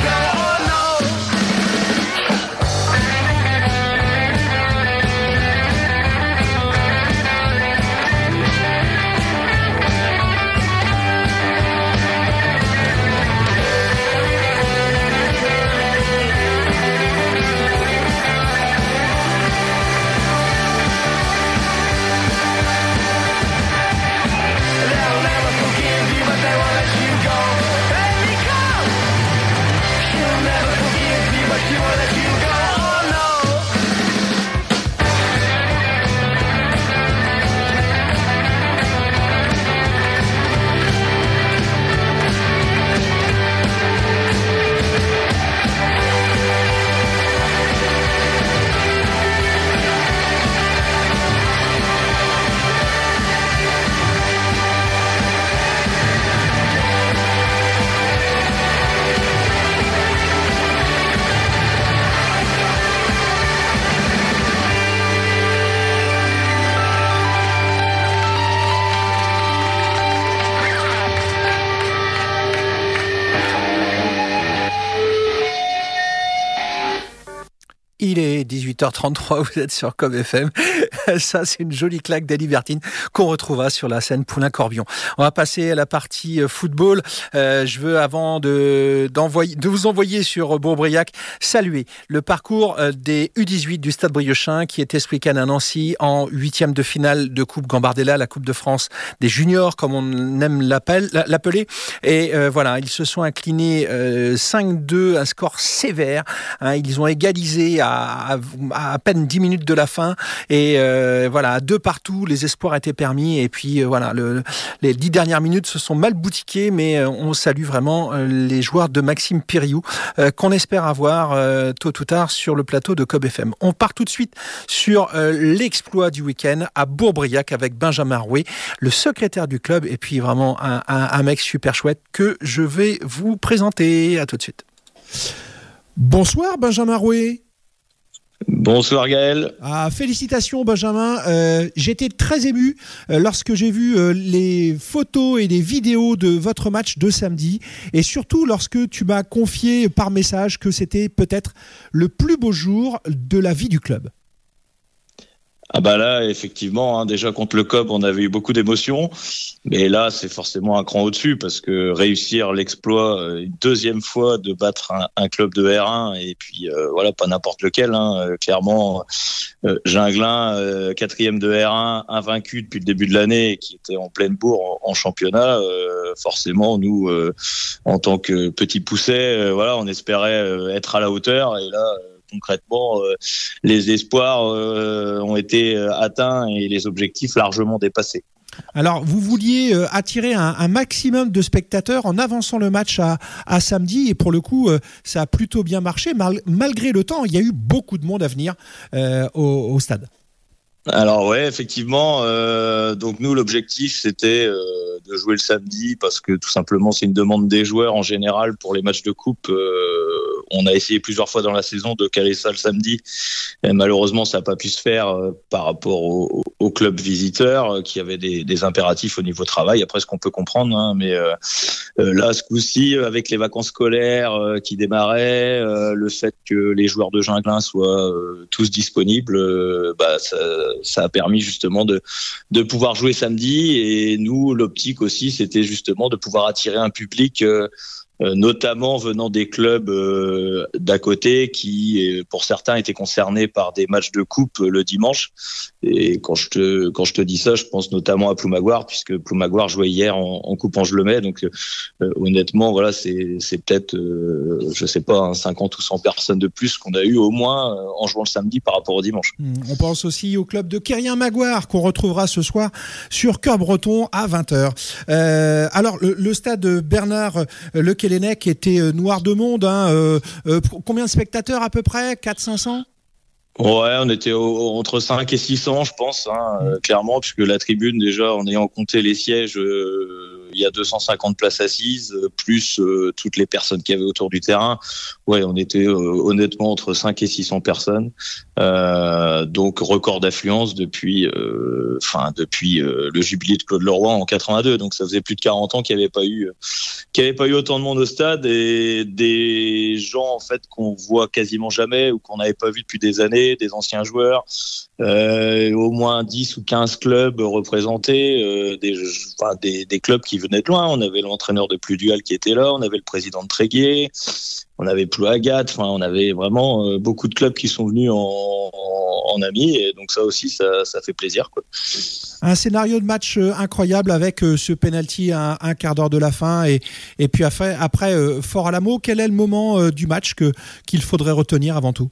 18h33, vous êtes sur Com FM. Ça, c'est une jolie claque d'Ali Bertine qu'on retrouvera sur la scène Poulain-Corbion. On va passer à la partie euh, football. Euh, je veux, avant de, de vous envoyer sur Bourbriac, saluer le parcours euh, des U18 du Stade Briochin qui était ce week-end à Nancy en huitième de finale de Coupe Gambardella, la Coupe de France des juniors, comme on aime l'appeler. Et voilà, ils se sont inclinés euh, 5-2, un score sévère. hein. ils ont égalisé à, à, à peine 10 minutes de la fin. Et euh, voilà, à deux partout, les espoirs étaient permis. Et puis euh, voilà, le, les dix dernières minutes se sont mal boutiquées, mais euh, on salue vraiment les joueurs de Maxime Piriou qu'on espère avoir tôt ou tard sur le plateau de Cob FM. On part tout de suite sur l'exploit du week-end à Bourbriac avec Benjamin Rouet, le secrétaire du club, et puis vraiment un, un- un mec super chouette que je vais vous présenter. À tout de suite. Bonsoir Benjamin Rouet. Bonsoir Gaël. Ah, félicitations Benjamin. Euh, J'étais très ému euh, lorsque j'ai vu euh, les photos et les vidéos de votre match de samedi et surtout lorsque tu m'as confié par message que c'était peut-être le plus beau jour de la vie du club. Ah bah là, effectivement, hein, déjà contre le COP, on avait eu beaucoup d'émotions, mais là, c'est forcément un cran au-dessus parce que réussir l'exploit euh, une deuxième fois de battre un, un club de R1 et puis euh, voilà, pas n'importe lequel, hein, euh, clairement, euh, Ginglin, euh, quatrième de R1, invaincu depuis le début de l'année, qui était en pleine bourre en, en championnat, euh, forcément, nous, en tant que petits poussets, euh, voilà, on espérait être à la hauteur et là. Concrètement, euh, les espoirs euh, ont été euh, atteints et les objectifs largement dépassés. Alors, vous vouliez euh, attirer un, un maximum de spectateurs en avançant le match à, à samedi et pour le coup, euh, ça a plutôt bien marché. Mal- malgré le temps, il y a eu beaucoup de monde à venir euh, au, au stade. Alors ouais, effectivement. donc nous, l'objectif c'était de jouer le samedi parce que tout simplement c'est une demande des joueurs en général pour les matchs de coupe. On a essayé plusieurs fois dans la saison de caler ça le samedi. Malheureusement, ça n'a pas pu se faire euh, par rapport au, club visiteur euh, qui avait des, impératifs au niveau travail. Après, ce qu'on peut comprendre, hein, mais euh, là, ce coup-ci, avec les vacances scolaires qui démarraient, le fait que les joueurs de Ginglin soient tous disponibles, bah, ça, a permis justement de pouvoir jouer samedi. Et nous, l'optique aussi, c'était justement de pouvoir attirer un public. Euh, notamment venant des clubs euh, d'à côté qui, euh, pour certains, étaient concernés par des matchs de coupe le dimanche. Et quand je te quand je te dis ça, je pense notamment à Ploumagoire, puisque Ploumagoire jouait hier en, en coupe Angelemais. Donc, honnêtement, voilà, c'est peut-être, euh, je sais pas, hein, 50 ou 100 personnes de plus qu'on a eu au moins en jouant le samedi par rapport au dimanche. Hmm, On pense aussi au club de Kérien Maguire qu'on retrouvera ce soir sur Cœur Breton à 20h. Euh, alors, le, stade Bernard euh, Kelenek était euh, noir de monde. Hein, euh, euh, combien de spectateurs à peu près? 400-500 Ouais, on était au- entre 5 et 600, je pense, hein, clairement, puisque la tribune, déjà, en ayant compté les sièges, euh, il y a 250 places assises, euh, plus euh, toutes les personnes qu'il y avait autour du terrain. Ouais, on était euh, honnêtement entre 5 et 600 personnes. Donc, record d'affluence depuis, enfin, depuis le jubilé de Claude Leroy en 82. Donc, ça faisait plus de 40 ans qu'il n'y avait pas eu, qu'il avait pas eu autant de monde au stade et des gens, en fait, qu'on voit quasiment jamais ou qu'on n'avait pas vu depuis des années, des anciens joueurs, euh, au moins 10 ou 15 clubs représentés, euh, des, clubs qui venaient de loin. On avait l'entraîneur de Pludual qui était là, on avait le président de Tréguier, on avait Plouagat, enfin, on avait vraiment euh, beaucoup de clubs qui sont venus en, en, amis donc ça aussi, ça, fait plaisir. Un scénario de match incroyable avec ce penalty à un quart d'heure de la fin et, puis après, après fort à la mot. Quel est le moment du match que qu'il faudrait retenir avant tout?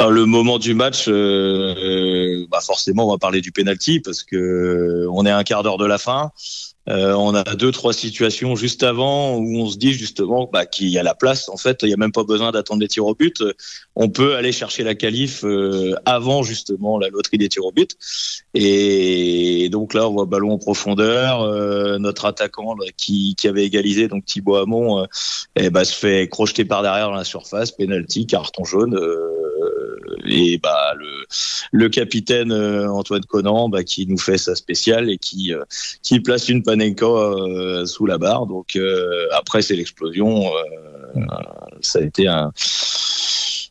Alors, le moment du match, euh, euh, bah forcément, on va parler du penalty parce que euh, on est un quart d'heure de la fin. Euh, on a deux, trois situations juste avant où on se dit justement bah, qu'il y a la place. En fait, il n'y a même pas besoin d'attendre les tirs au but. On peut aller chercher la qualif euh, avant justement la loterie des tirs au but. Et donc là, on voit ballon en profondeur. Euh, notre attaquant qui, qui avait égalisé, donc Thibaut Hamon, euh, eh bah, se fait crocheter par derrière dans la surface, penalty, carton jaune. euh, et bah le, le capitaine euh, Antoine Conan bah, qui nous fait sa spéciale et qui euh, qui place une Panenka euh, sous la barre. Donc après c'est l'explosion. euh, ça a été un,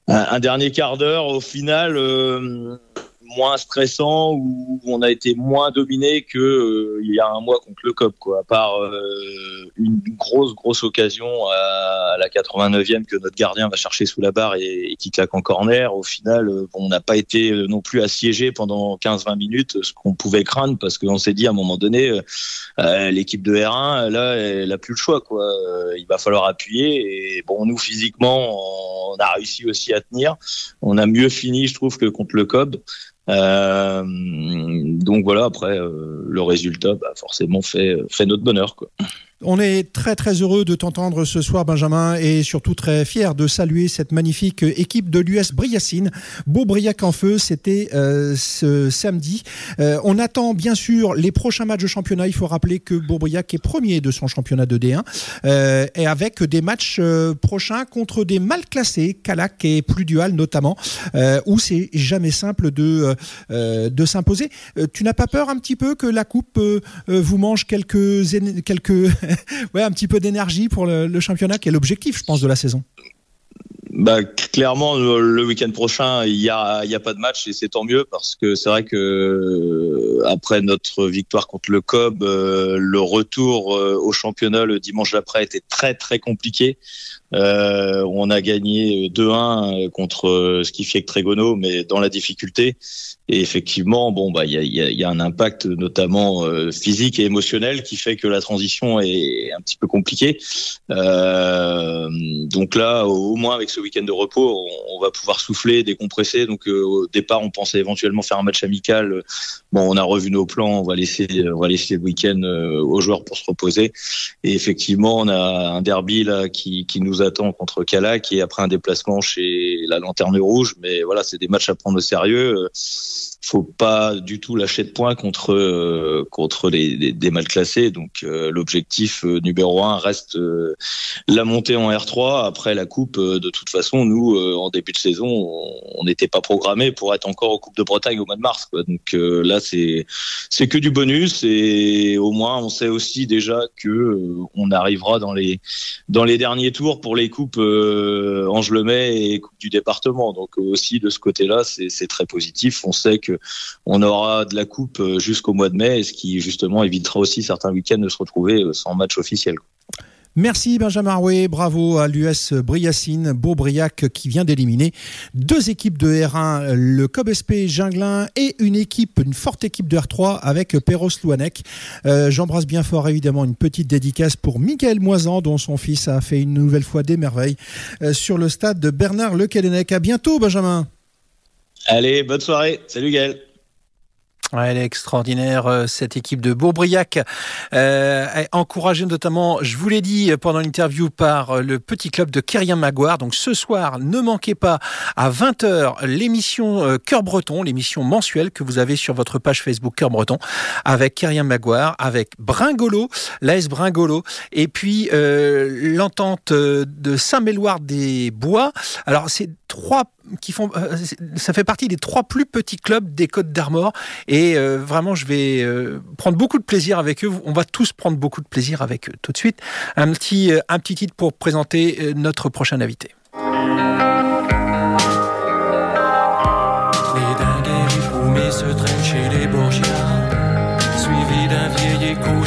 un, un dernier quart d'heure au final euh, moins stressant où on a été moins dominé que euh, il y a un mois contre le COP quoi. À part euh, une grosse grosse occasion à, la 89e que notre gardien va chercher sous la barre et, et qui claque en corner. Au final, euh, bon, on n'a pas été euh, non plus assiégé pendant 15-20 minutes, ce qu'on pouvait craindre parce qu'on s'est dit à un moment donné, euh, euh, l'équipe de R1 là, elle a plus le choix quoi. Il va falloir appuyer et bon, nous physiquement, on a réussi aussi à tenir. On a mieux fini, je trouve, que contre le COB. Euh, donc voilà, après euh, le résultat, bah, forcément fait fait notre bonheur quoi. On est très très heureux de t'entendre ce soir Benjamin et surtout très fier de saluer cette magnifique équipe de l'US Briacine. Beaubriac en feu, c'était euh, ce samedi. Euh, on attend bien sûr les prochains matchs de championnat. Il faut rappeler que Beaubriac est premier de son championnat de D1 euh, et avec des matchs prochains contre des mal classés, Calac et Pludual notamment, où c'est jamais simple de, de s'imposer. Tu n'as pas peur un petit peu que la coupe vous mange quelques, quelques ouais, un petit peu d'énergie pour le, championnat, qui est l'objectif, je pense, de la saison. Bah, clairement, le, week-end prochain, il y a, y a pas de match et c'est tant mieux parce que c'est vrai que euh, après notre victoire contre le COB, euh, le retour euh, au championnat le dimanche d'après était très très compliqué. On a gagné 2-1 contre Skifiec Trégono, mais dans la difficulté. Et effectivement, bon, bah, il y a, y, a, y a un impact notamment euh, physique et émotionnel qui fait que la transition est un petit peu compliquée. Euh, donc là, au moins avec ce week-end de repos, on, on va pouvoir souffler, décompresser. Donc euh, au départ, on pensait éventuellement faire un match amical. Bon, on a revu nos plans. On va laisser, on va laisser le week-end euh, aux joueurs pour se reposer. Et effectivement, on a un derby là qui, qui nous attend contre Calac et après un déplacement chez la Lanterne Rouge. Mais voilà, c'est des matchs à prendre au sérieux. Faut pas du tout lâcher de points contre euh, contre les, des mal classés. Donc euh, l'objectif euh, numéro un reste la montée en R3. Après la coupe, de toute façon, nous en début de saison, on n'était pas programmé pour être encore au Coupe de Bretagne au mois de mars. Donc là, c'est c'est que du bonus et au moins on sait aussi déjà que on arrivera dans les dans les derniers tours pour les coupes Ange-le-May et Coupe du département. Donc aussi de ce côté-là, c'est très positif. Que on aura de la coupe euh, jusqu'au mois de mai, ce qui justement évitera aussi certains week-ends de se retrouver euh, sans match officiel. Merci Benjamin Rouet, bravo à l'US Briacine, Beaubriac qui vient d'éliminer deux équipes de R1, le COBSP Ginglin et une équipe, une forte équipe de R3 avec Perros Louanec. Euh, J'embrasse bien fort évidemment une petite dédicace pour Miguel Moisan dont son fils a fait une nouvelle fois des merveilles sur le stade de Bernard Le À bientôt Benjamin. Allez, bonne soirée. Salut Gaël. Elle est extraordinaire, euh, cette équipe de Bourbriac, euh, encouragée notamment, je vous l'ai dit pendant l'interview, par le petit club de Kérien Maguire. Donc ce soir, ne manquez pas à 20h l'émission euh, Cœur Breton, l'émission mensuelle que vous avez sur votre page Facebook Cœur Breton, avec Kérien Maguire, avec Bringolo, l'AS Bringolo, et puis euh, l'entente de Saint-Méloire des Bois. Alors c'est trois qui font, euh, ça fait partie des trois plus petits clubs des Côtes d'Armor. Et euh, vraiment, je vais euh, prendre beaucoup de plaisir avec eux. On va tous prendre beaucoup de plaisir avec eux. Tout de suite, un petit, un petit titre pour présenter notre prochain invité. Les chez les suivis d'un vieil écho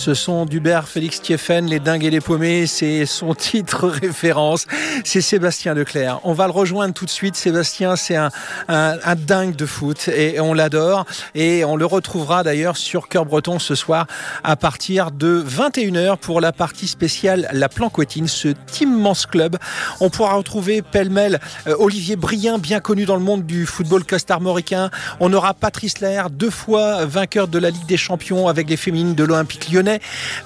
Ce sont d'Hubert Félix Thieffen, Les Dingues et les Paumés, c'est son titre référence, c'est Sébastien Leclerc. On va le rejoindre tout de suite, Sébastien, c'est un, dingue de foot et on l'adore et on le retrouvera d'ailleurs sur Cœur Breton ce soir à partir de 21h pour la partie spéciale La Planquetine, ce immense club. On pourra retrouver pêle-mêle euh, Olivier Brien, bien connu dans le monde du football costarmoricain. On aura Patrice Lair, deux fois vainqueur de la Ligue des Champions avec les féminines de l'Olympique lyonnais.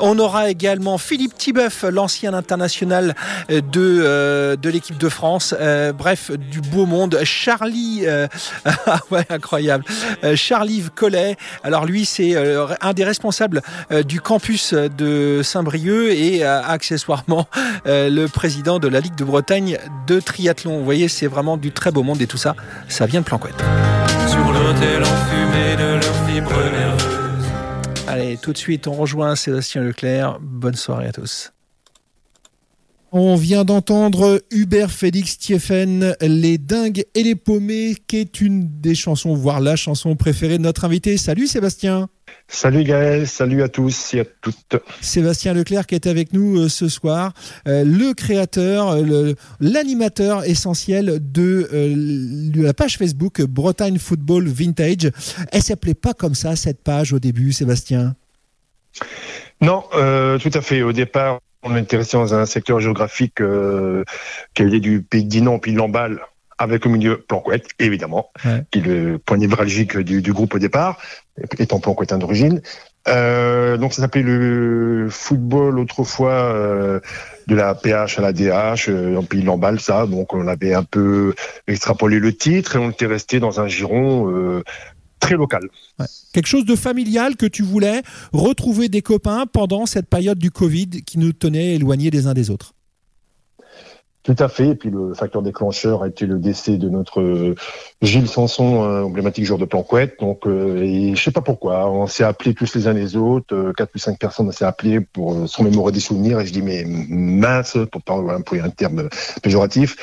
On aura également Philippe Tibeuf, l'ancien international de, euh, de l'équipe de France. Euh, bref, du beau monde. Charlie, euh, ah incroyable. Euh, Charlie Collet. Alors lui, c'est euh, un des responsables euh, du campus de Saint-Brieuc et euh, accessoirement euh, le président de la Ligue de Bretagne de triathlon. Vous voyez, c'est vraiment du très beau monde et tout ça, ça vient de Planquette. Allez, tout de suite, on rejoint Sébastien Leclerc. Bonne soirée à tous. On vient d'entendre Hubert Félix Thieffen, Les Dingues et les Paumés, qui est une des chansons, voire la chanson préférée de notre invité. Salut Sébastien. Salut Gaël, salut à tous et à toutes. Sébastien Leclerc qui est avec nous euh, ce soir, euh, le créateur, euh, le- l'animateur essentiel de, euh, de la page Facebook Bretagne Football Vintage. Elle s'appelait pas comme ça cette page au début, Sébastien? Non, tout à fait. Au départ, on était resté dans un secteur géographique qui allait du pays de Dinan, puis de Lamballe, avec au milieu Planquette, évidemment, Ouais. qui est le point névralgique du, du groupe au départ, étant Planquettin d'origine. Euh, donc ça s'appelait le football autrefois euh, de la PH à la DH, euh, en pays de Lamballe, ça. Donc on avait un peu extrapolé le titre et on était resté dans un giron euh, très local. Ouais. Quelque chose de familial que tu voulais retrouver des copains pendant cette période du Covid qui nous tenait éloignés des uns des autres? Tout à fait. Et puis le facteur déclencheur a été le décès de notre euh, Gilles Sanson, emblématique joueur de Planquette. Donc, euh, et je sais pas pourquoi, on s'est appelés tous les uns les autres, euh, quatre ou cinq personnes on s'est appelés pour euh, se remémorer des souvenirs. Et je dis mais mince, pour pas employer un terme péjoratif,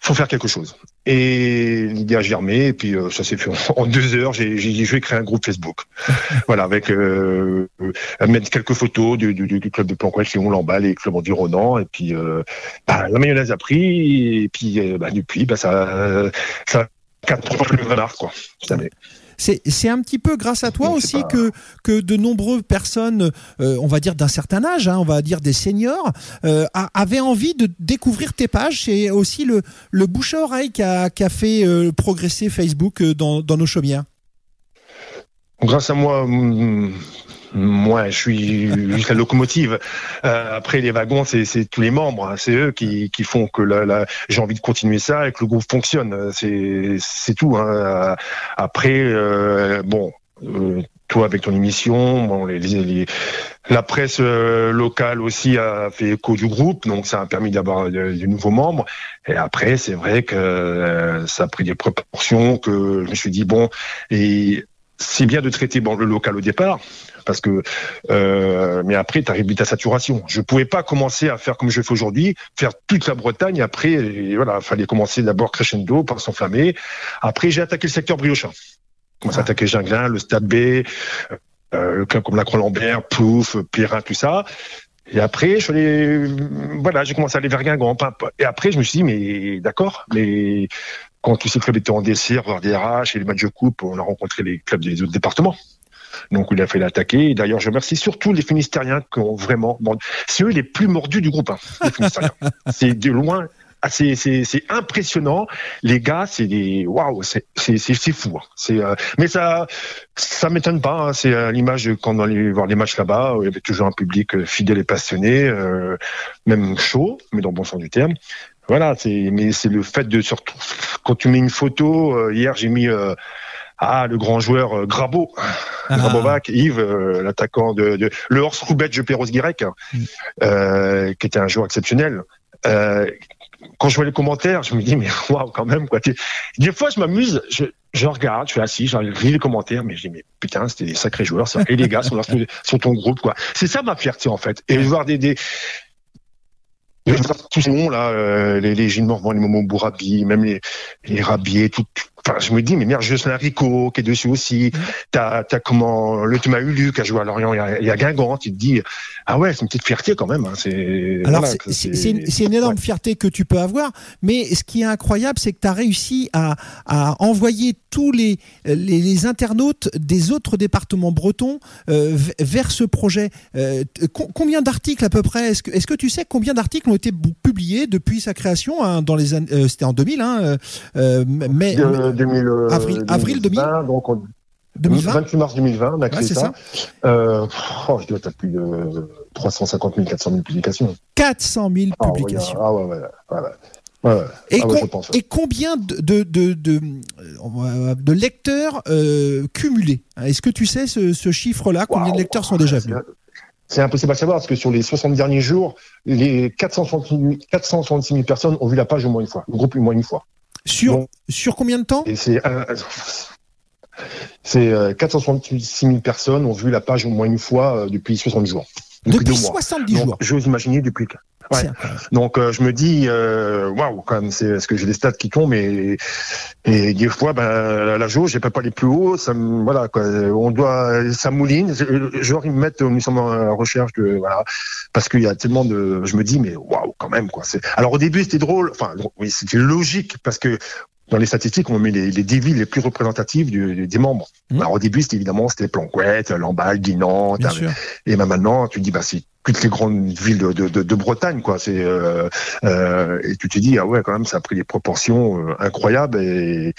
faut faire quelque chose. Et l'idée a germé, et puis euh, ça s'est fait en, deux heures. J'ai j'ai dit je vais créer un groupe Facebook, voilà, avec euh, euh, mettre quelques photos du, du, du club de Planquette, Léon Lamballe et club environnant, et puis euh, bah, la mayonnaise a pris, et puis bah, depuis, bah, ça, ça a quatre fois plus de quoi. cette année. C'est un petit peu grâce à toi aussi pas- que, que de nombreuses personnes, euh, on va dire d'un certain âge, hein, on va dire des seniors, euh, avaient envie de découvrir tes pages. C'est aussi le, le bouche à oreille qui a, a fait euh, progresser Facebook dans, dans nos chaumières. Grâce à moi, moi, je suis la locomotive. Euh, après, les wagons, c'est tous les membres. hein. C'est eux qui, qui font que j'ai envie de continuer ça et que le groupe fonctionne. Euh, C'est tout. Hein. Après, euh, bon, euh, toi avec ton émission, bon, les, les- les- la presse euh, locale aussi a fait écho du groupe, donc ça a permis d'avoir de, de nouveaux membres. Et après, c'est vrai que euh, ça a pris des proportions que je me suis dit bon et c'est bien de traiter bon, le local au départ, parce que euh, mais après tu arrives vite à saturation. Je pouvais pas commencer à faire comme je fais aujourd'hui, faire toute la Bretagne. Après, et voilà, fallait commencer d'abord crescendo par s'enflammer. Après, j'ai attaqué le secteur briochin. Commencé à attaquer Ginglin, le Stade B, euh, le club comme la Croix-Lambert, Plouf, Pierrin, tout ça. Et après, je suis allé, voilà, j'ai commencé à aller vers Guingamp. Et après, je me suis dit, mais d'accord, mais quand tous ces clubs étaient en dessert, des RH et les matchs de coupe, on a rencontré les clubs des autres départements. Donc il a fait l'attaquer. Et D'ailleurs, je remercie surtout les Finistériens qui ont vraiment. mordu. C'est eux les plus mordus du groupe. Hein, les Finistériens. c'est de loin. ah, c'est c'est c'est impressionnant les gars c'est des waouh c'est c'est fou hein. c'est euh, mais ça ça m'étonne pas hein. c'est à l'image de quand on allait voir les matchs là-bas où il y avait toujours un public euh, fidèle et passionné euh, même chaud mais dans le bon sens du terme voilà c'est mais c'est le fait de surtout quand tu mets une photo euh, hier j'ai mis euh, ah, le grand joueur euh, Grabo, Grabovac, Yves, euh, l'attaquant de, de le Horst Roubaix de Perros Guirec, euh, qui était un joueur exceptionnel. Quand je vois les commentaires, je me dis mais waouh quand même quoi. Des fois, je m'amuse, je, je regarde, je suis assis, je lis les commentaires, mais je dis mais putain, c'était des sacrés joueurs, ça. Et les gars sont sur- sur ton groupe quoi. C'est ça ma fierté en fait. Et voir des, des tous ces noms là, euh, les, les Gilles Morvan, les Momo Bourabi, même les, les Rabier, tout. Enfin, je me dis, mais merde, Jocelyn Rico qui est dessus aussi. T'as, t'as comment le Thomas Ulu qui a joué à Lorient, il y a, Guingamp. Tu te dis, ah ouais, c'est une petite fierté quand même. Hein, c'est Alors, voilà, c'est- une, énorme fierté que tu peux avoir, mais ce qui est incroyable, c'est que tu as réussi à, à envoyer tous les, les, les internautes des autres départements bretons euh, vers ce projet. Euh, combien d'articles à peu près Est-ce que, est-ce que tu sais combien d'articles ont été publiés depuis sa création hein, dans les euh, C'était en 2000, hein, mai, De- 2000, euh, avril, avril 2000 donc on- 2020 28 mars 2020, on a créé c'est ça. Euh, oh, je dois être plus de 350 000, 400 000 publications. 400 000 Ah, ouais, publications. Ah ouais, ouais, ouais. ouais. Ouais, ouais. Et, Ah ouais, com- je pense. ouais. et combien de, de, de, de, euh, de lecteurs euh, cumulés hein? Est-ce que tu sais ce, ce chiffre-là Combien de lecteurs sont déjà venus C'est impossible à savoir parce que sur les 60 derniers jours, les 466 000, 466 000 personnes ont vu la page au moins une fois, le groupe au moins une fois. Sur, sur combien de temps c'est c'est euh, 466 000 personnes ont vu la page au moins une fois euh, depuis 60 jours. Depuis deux mois. 70 Donc, jours. J'ose imaginer depuis. Ouais. Donc euh, je me dis euh, waouh quand même c'est parce que j'ai des stats qui tombent et et des fois ben la jauge j'ai pas pas les plus hauts ça voilà quoi. On doit ça mouline. Genre ils me mettent nous sommes en la recherche de voilà parce qu'il y a tellement de je me dis mais waouh quand même quoi. C'est alors au début c'était drôle enfin oui c'était logique parce que dans les statistiques, on met les, les 10 villes les plus représentatives du- des membres. Alors au début, c'était évidemment c'était Planquette, Lamballe, sûr. et ben maintenant, tu te dis bah c'est toutes les grandes villes de, de, de, de Bretagne quoi. C'est euh, euh, et tu te dis ah ouais quand même ça a pris des proportions euh, incroyables et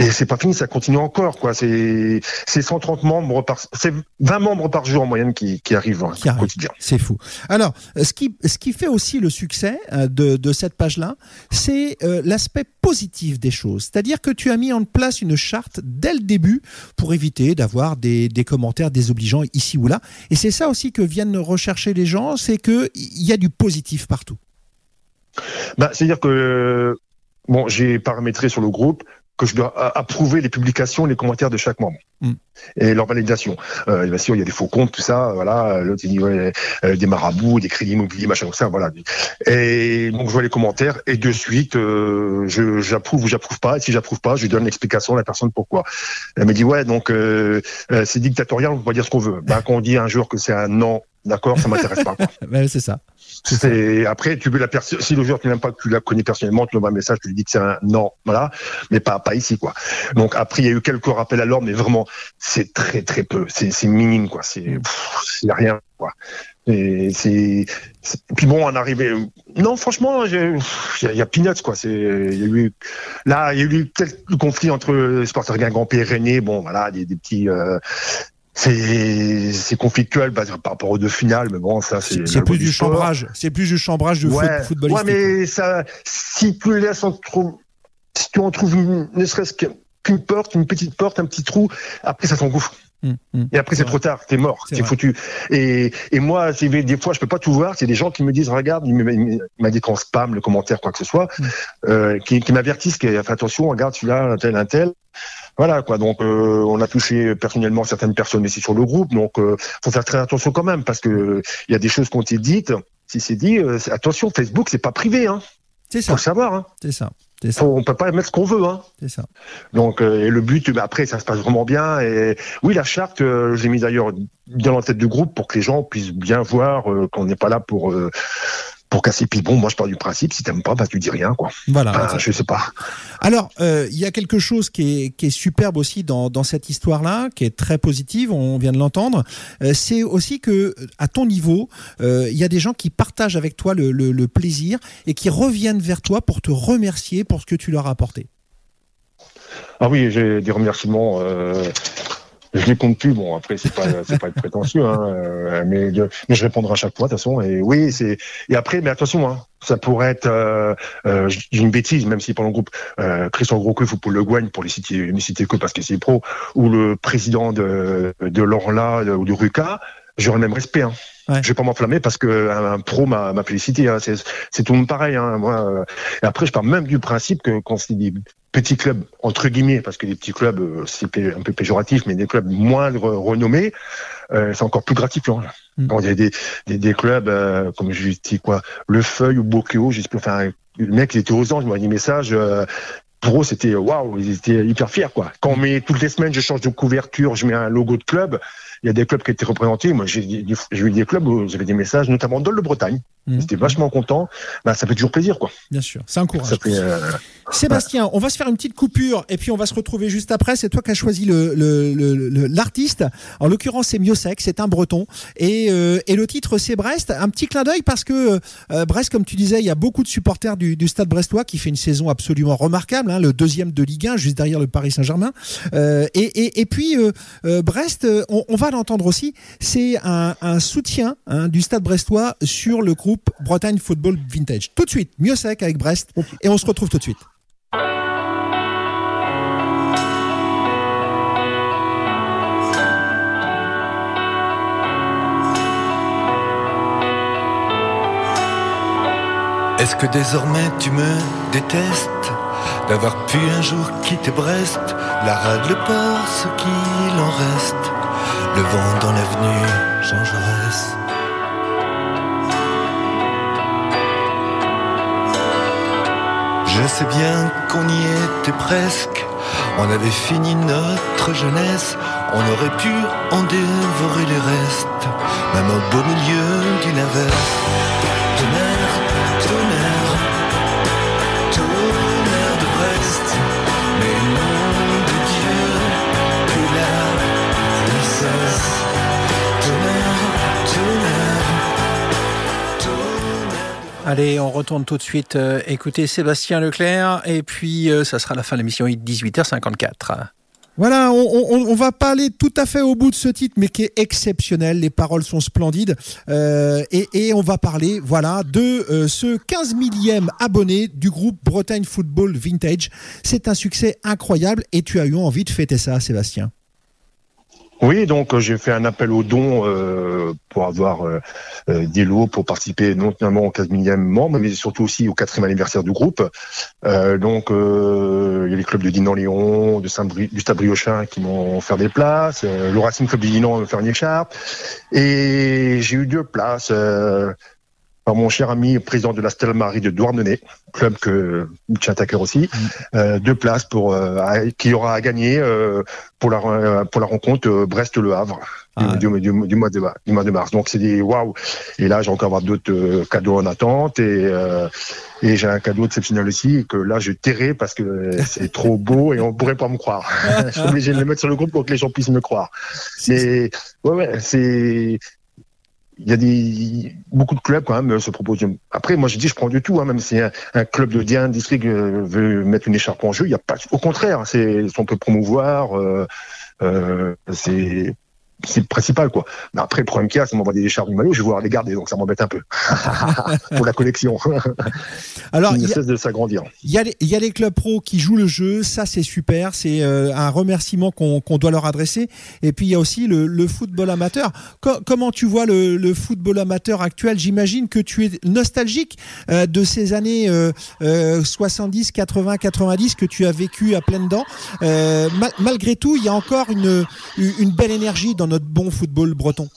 et c'est pas fini, ça continue encore quoi. C'est c'est 130 membres par c'est 20 membres par jour en moyenne qui qui arrivent hein, au quotidien. C'est fou. Alors, ce qui, ce qui fait aussi le succès euh, de, de cette page-là, c'est euh, l'aspect positif des choses. C'est-à-dire que tu as mis en place une charte dès le début pour éviter d'avoir des, des commentaires désobligeants ici ou là. Et c'est ça aussi que viennent rechercher les gens, c'est qu'il y a du positif partout. Bah, c'est-à-dire que bon, j'ai paramétré sur le groupe que je dois a- approuver les publications, les commentaires de chaque membre Mm. et leur validation. Euh, bien sûr, il y a des faux comptes, tout ça. Voilà, l'autre il dit ouais, euh, des marabouts, des crédits immobiliers, machin comme ça. Voilà. Et donc je vois les commentaires et de suite, euh, je j'approuve ou j'approuve pas. Et si j'approuve pas, je donne l'explication à la personne pourquoi. Elle me dit ouais, donc euh, euh, c'est dictatorial, on peut pas dire ce qu'on veut. Bah, quand on dit un jour que c'est un non, d'accord, ça m'intéresse pas. Ben, c'est ça. C'est après tu peux la si le joueur tu n'aimes pas que tu la connais personnellement, tu lui envoies un message, tu lui dis que c'est un non, voilà, mais pas pas ici quoi. Donc après il y a eu quelques rappels à l'ordre, mais vraiment c'est très très peu, c'est c'est minime quoi, c'est pff, c'est rien quoi. Et c'est puis bon on arrivait non franchement il y a, il y a peanuts quoi, c'est il y a eu là il y a eu peut-être le conflit entre Sporteur Guingamp et René, bon voilà des, des petits euh, c'est c'est conflictuel par rapport aux deux finales, mais bon ça c'est C'est plus du chambrage. C'est plus du chambrage de Ouais, footballistique. ouais, mais ça, si tu laisses en trouves, si tu en trouves une- ne serait-ce qu'une qu'une porte, une petite porte, un petit trou, après ça s'engouffre. Hum, hum. Et après c'est trop tard, t'es mort, t'es foutu. Et, et moi, des fois, je peux pas tout voir. C'est des gens qui me disent, regarde, il m'a- dit qu'on spam le commentaire, quoi que ce soit, Hum. euh, qui, qui m'avertissent, qui fait attention, regarde celui-là, un tel, un tel. Voilà quoi. Donc euh, on a touché personnellement certaines personnes ici sur le groupe. Donc euh, faut faire très attention quand même parce que il y a des choses qui ont été dites. Si c'est dit, euh, attention, Facebook c'est pas privé. Hein. C'est Faut le savoir. Hein. C'est ça. Ça. On peut pas mettre ce qu'on veut. Hein. C'est ça. Donc euh, et le but, bah, après ça se passe vraiment bien. Et oui, la charte, euh, j'ai mis d'ailleurs bien en tête du groupe pour que les gens puissent bien voir euh, qu'on n'est pas là pour euh, pour casser. Puis bon, moi je pars du principe, si t'aimes pas, bah tu dis rien, quoi. Voilà. Je sais pas. Alors, euh, il y a quelque chose qui est, qui est superbe aussi dans, dans cette histoire-là, qui est très positive, on vient de l'entendre. Euh, c'est aussi que, à ton niveau, euh, il y a des gens qui partagent avec toi le, le- le plaisir et qui reviennent vers toi pour te remercier pour ce que tu leur as apporté. Ah oui, j'ai des remerciements. Euh, je les compte plus. Bon, après, c'est pas, c'est pas être prétentieux, hein, euh, mais, de- mais je répondrai à chaque fois, de toute façon. Et oui, c'est. Et après, mais attention, hein, ça pourrait être euh, euh, je une bêtise, même si pendant le groupe euh, Christian Grosclef ou Paul Le pour les citer, ne citer que parce que c'est pro, ou le président de, de l'Orla ou du RUCA, j'aurais le même respect. Hein. Je vais pas m'enflammer parce que un, un pro m'a m'a félicité. Hein. C'est c'est tout le monde pareil. Hein. Moi, euh, et après, je pars même du principe que quand c'est des petits clubs entre guillemets, parce que les petits clubs, euh, c'est un peu péjoratif, mais des clubs moindre renommés, euh, c'est encore plus gratifiant. Quand il y a des, des, des clubs, euh, comme je dis quoi, Le Feuille ou Bokeo, je sais plus, enfin, le mec, il était aux anges, il m'a dit message. euh, pour eux, c'était waouh, ils étaient hyper fiers, quoi. Quand on met toutes les semaines, je change de couverture, je mets un logo de club. Il y a des clubs qui étaient représentés. Moi, j'ai eu des clubs où j'avais des messages, notamment Dole de Bretagne. J'étais vachement content. Bah, ça fait toujours plaisir, quoi. Bien sûr, c'est encourageant. Ça fait, euh, Sébastien, on va se faire une petite coupure et puis on va se retrouver juste après. C'est toi qui as choisi le- le- le- le- l'artiste. En l'occurrence, c'est Miosek, c'est un breton. Et, euh, et le titre, c'est Brest. Un petit clin d'œil parce que euh, Brest, comme tu disais, il y a beaucoup de supporters du, du stade brestois qui fait une saison absolument remarquable, hein, le deuxième de Ligue 1, juste derrière le Paris Saint-Germain. Euh, et, et, et puis, euh, euh, Brest, euh, on, on va l'entendre aussi, c'est un, un soutien hein, du stade brestois sur le groupe Bretagne Football Vintage. Tout de suite, Miosek avec Brest. Et on se retrouve tout de suite. Est-ce que désormais tu me détestes D'avoir pu un jour quitter Brest La rade, le ce qu'il en reste? Le vent dans l'avenue Jean Jaurès Je sais bien qu'on y était presque. On avait fini notre jeunesse. On aurait pu en dévorer les restes Même au beau milieu d'une averse Allez, on retourne tout de suite euh, écouter Sébastien Leclerc et puis euh, ça sera la fin de l'émission, il est 18h54. Voilà, on, on, va pas aller tout à fait au bout de ce titre, mais qui est exceptionnel. Les paroles sont splendides. Euh, et, on va parler, voilà, de ce 15 millième abonné du groupe Bretagne Football Vintage. C'est un succès incroyable et tu as eu envie de fêter ça, Sébastien? Oui, donc euh, j'ai fait un appel aux dons euh, pour avoir euh, des lots pour participer non seulement au 15 millième membre, mais surtout aussi au quatrième anniversaire du groupe. Donc il y a les clubs de Dinan-Léon, de Saint du Stade Briochin qui m'ont offert des places, le Racing Club de Dinan m'a offert une écharpe, et j'ai eu deux places. Par mon cher ami président de la Stella Marie de Douarnenez, club que je tiens à cœur aussi, euh, deux places pour euh, qui aura à gagner euh, pour la euh, pour la rencontre euh, Brest-Le Havre du, du- du- du mois de du mois de mars. Donc c'est des waouh. Et là j'ai encore avoir d'autres euh, cadeaux en attente et euh, et j'ai un cadeau exceptionnel aussi que là je tairai parce que c'est trop beau et on pourrait pas me croire. je suis obligé de le mettre sur le groupe pour que les gens puissent me croire. Mais ouais ouais c'est il y a des beaucoup de clubs quand même euh, se proposent. Après, moi je dis je prends du tout, hein, même si un, club de Diane District euh, veut mettre une écharpe en jeu, il y a pas. Au contraire, c'est on peut promouvoir. euh, euh, c'est c'est le principal quoi. Mais après le problème qu'il y a, c'est m'envoie des écharpes du maillot, je vais voir les garder, donc ça m'embête un peu pour la collection. Alors, il ne cesse de s'agrandir. Il y, a les, il y a les clubs pro qui jouent le jeu, ça c'est super, c'est euh, un remerciement qu'on doit leur adresser. Et puis il y a aussi le, le football amateur. Co- comment tu vois le, le football amateur actuel? J'imagine que tu es nostalgique euh, de ces années euh, euh, 70, 80, 90 que tu as vécu à pleines dents. Euh, ma- malgré tout, il y a encore une, une belle énergie dans notre bon football breton.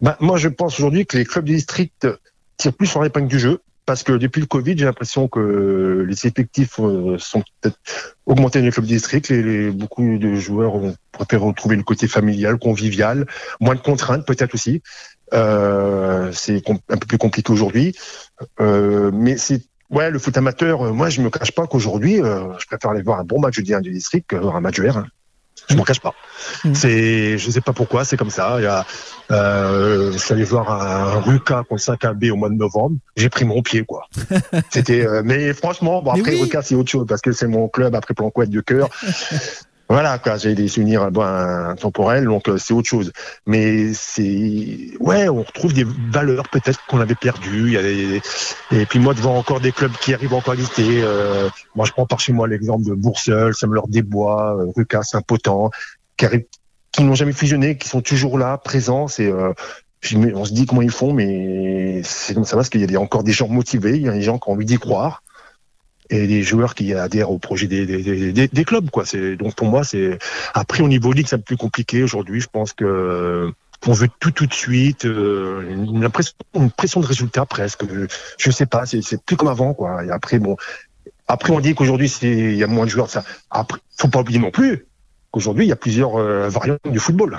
Bah, moi, je pense aujourd'hui que les clubs du district tirent plus sur l'épingle du jeu. Parce que depuis le Covid, j'ai l'impression que les effectifs euh, sont peut-être augmentés dans les clubs du district. Les, beaucoup de joueurs ont préféré retrouver le côté familial, convivial, moins de contraintes peut-être aussi. Euh, c'est un peu plus compliqué aujourd'hui. Euh, mais c'est ouais, le foot amateur. moi, je me cache pas qu'aujourd'hui, je préfère aller voir un bon match du 1 du district que voir un match R1. Je m'en cache pas. C'est, je sais pas pourquoi, c'est comme ça. Il y a, euh, je suis allé voir un Ruka contre 5AB au mois de novembre. J'ai pris mon pied, quoi. C'était, euh, mais franchement, bon Mais après oui. Ruka c'est autre chose parce que c'est mon club après Planquette de cœur. Voilà, quoi, j'ai des souvenirs bon, temporels, donc euh, c'est autre chose. Mais c'est, ouais, on retrouve des valeurs peut-être qu'on avait perdues. Y a des... Et puis moi, devant encore des clubs qui arrivent à exister, euh, moi je prends par chez moi l'exemple de Bourseul, Semleur des Bois, euh, Rucas, Saint-Potent, qui, qui n'ont jamais fusionné, qui sont toujours là, présents. C'est, euh, on se dit comment ils font, mais c'est comme ça parce qu'il y a encore des gens motivés, il y a des gens qui ont envie d'y croire et des joueurs qui adhèrent au projet des, des, des, des- clubs quoi. Donc pour moi c'est après au niveau ligue c'est un plus compliqué. Aujourd'hui je pense que euh, on veut tout tout de suite euh, une, impression, une pression de résultat presque. Je, sais pas c'est plus comme avant quoi. Et après bon après on dit qu'aujourd'hui il y a moins de joueurs ça. Après faut pas oublier non plus qu'aujourd'hui il y a plusieurs euh, variantes du football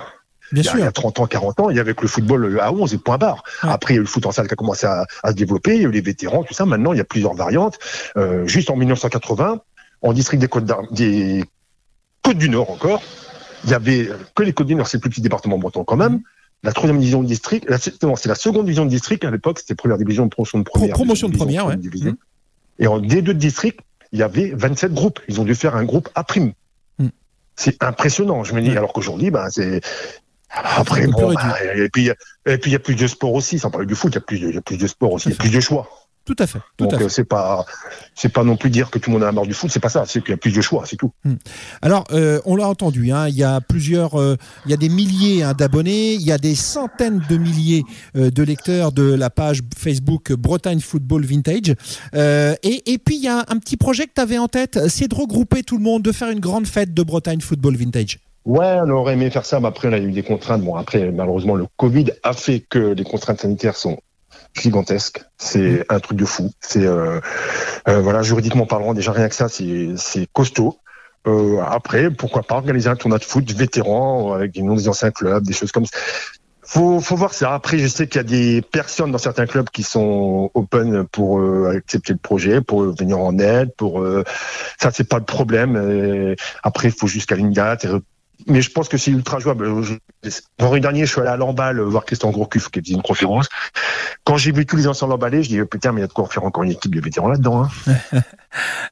Bien il y, a, sûr. il y a 30 ans, 40 ans, il y avait que le football à 11 et point barre. Après, il y a eu le foot en salle qui a commencé à, à se développer, il y a eu les vétérans, tout ça. Maintenant, il y a plusieurs variantes. Euh, juste en 1980, en district des Côtes, des Côtes du Nord encore, il y avait que les Côtes du Nord, c'est le plus petit département breton quand même. La troisième division de district, la, non, c'est la seconde division de district à l'époque, c'était première division, promotion de première. promotion de première, ouais. Et en D2 de district, il y avait 27 groupes. Ils ont dû faire un groupe A prime. C'est impressionnant. Je me dis, alors qu'aujourd'hui, ben, c'est, après, peu bon, bah, et puis, et puis il y a plus de sport aussi, sans parler du foot, il y a plus de, il y a plus de sport aussi, il y a plus de choix. Tout à fait. Tout Donc à fait. euh, c'est pas, c'est pas non plus dire que tout le monde a marre du foot, c'est pas ça, c'est qu'il y a plus de choix, c'est tout. Alors, euh, on l'a entendu, hein, il y a plusieurs, euh, il y a des milliers hein, d'abonnés, il y a des centaines de milliers euh, de lecteurs de la page Facebook Bretagne Football Vintage. Et, et puis, il y a un petit projet que tu avais en tête, c'est de regrouper tout le monde, de faire une grande fête de Bretagne Football Vintage. Ouais, on aurait aimé faire ça, mais après on a eu des contraintes. Bon, après malheureusement le Covid a fait que les contraintes sanitaires sont gigantesques. C'est un truc de fou. C'est euh, euh, voilà, juridiquement parlant, déjà rien que ça, c'est c'est costaud. Euh, après, pourquoi pas organiser un tournoi de foot vétéran avec des noms des anciens clubs, des choses comme ça. Faut, faut voir ça. Après, je sais qu'il y a des personnes dans certains clubs qui sont open pour euh, accepter le projet, pour venir en aide, pour euh, ça, c'est pas le problème. Et après, il faut jusqu'à une date. et mais je pense que c'est ultra jouable. Je- Vendredi dernier, je suis allé à l'emballe voir Christian Gourcuff qui faisait une conférence. Quand j'ai vu tous les anciens l'emballés, je dis oh, putain, mais il y a de quoi faire encore une équipe de vétérans là-dedans. Hein.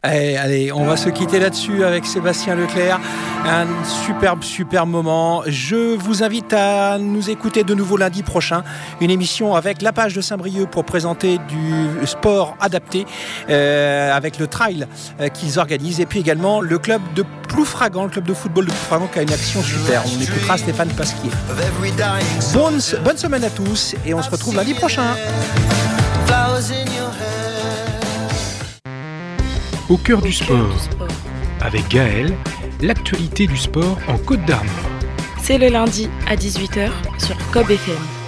Allez, allez, on va se quitter là-dessus avec Sébastien Leclerc. Un superbe, superbe moment. Je vous invite à nous écouter de nouveau lundi prochain. Une émission avec la page de Saint-Brieuc pour présenter du sport adapté euh, avec le trail euh, qu'ils organisent. Et puis également le club de Ploufragan, le club de football de Ploufragan qui a une action super. On écoutera Stéphane Pasquier. Bonne, bonne semaine à tous et on se retrouve lundi prochain. Au cœur du sport, avec Gaël, l'actualité du sport en Côte d'Armor. C'est le lundi à 18h sur Cob FM.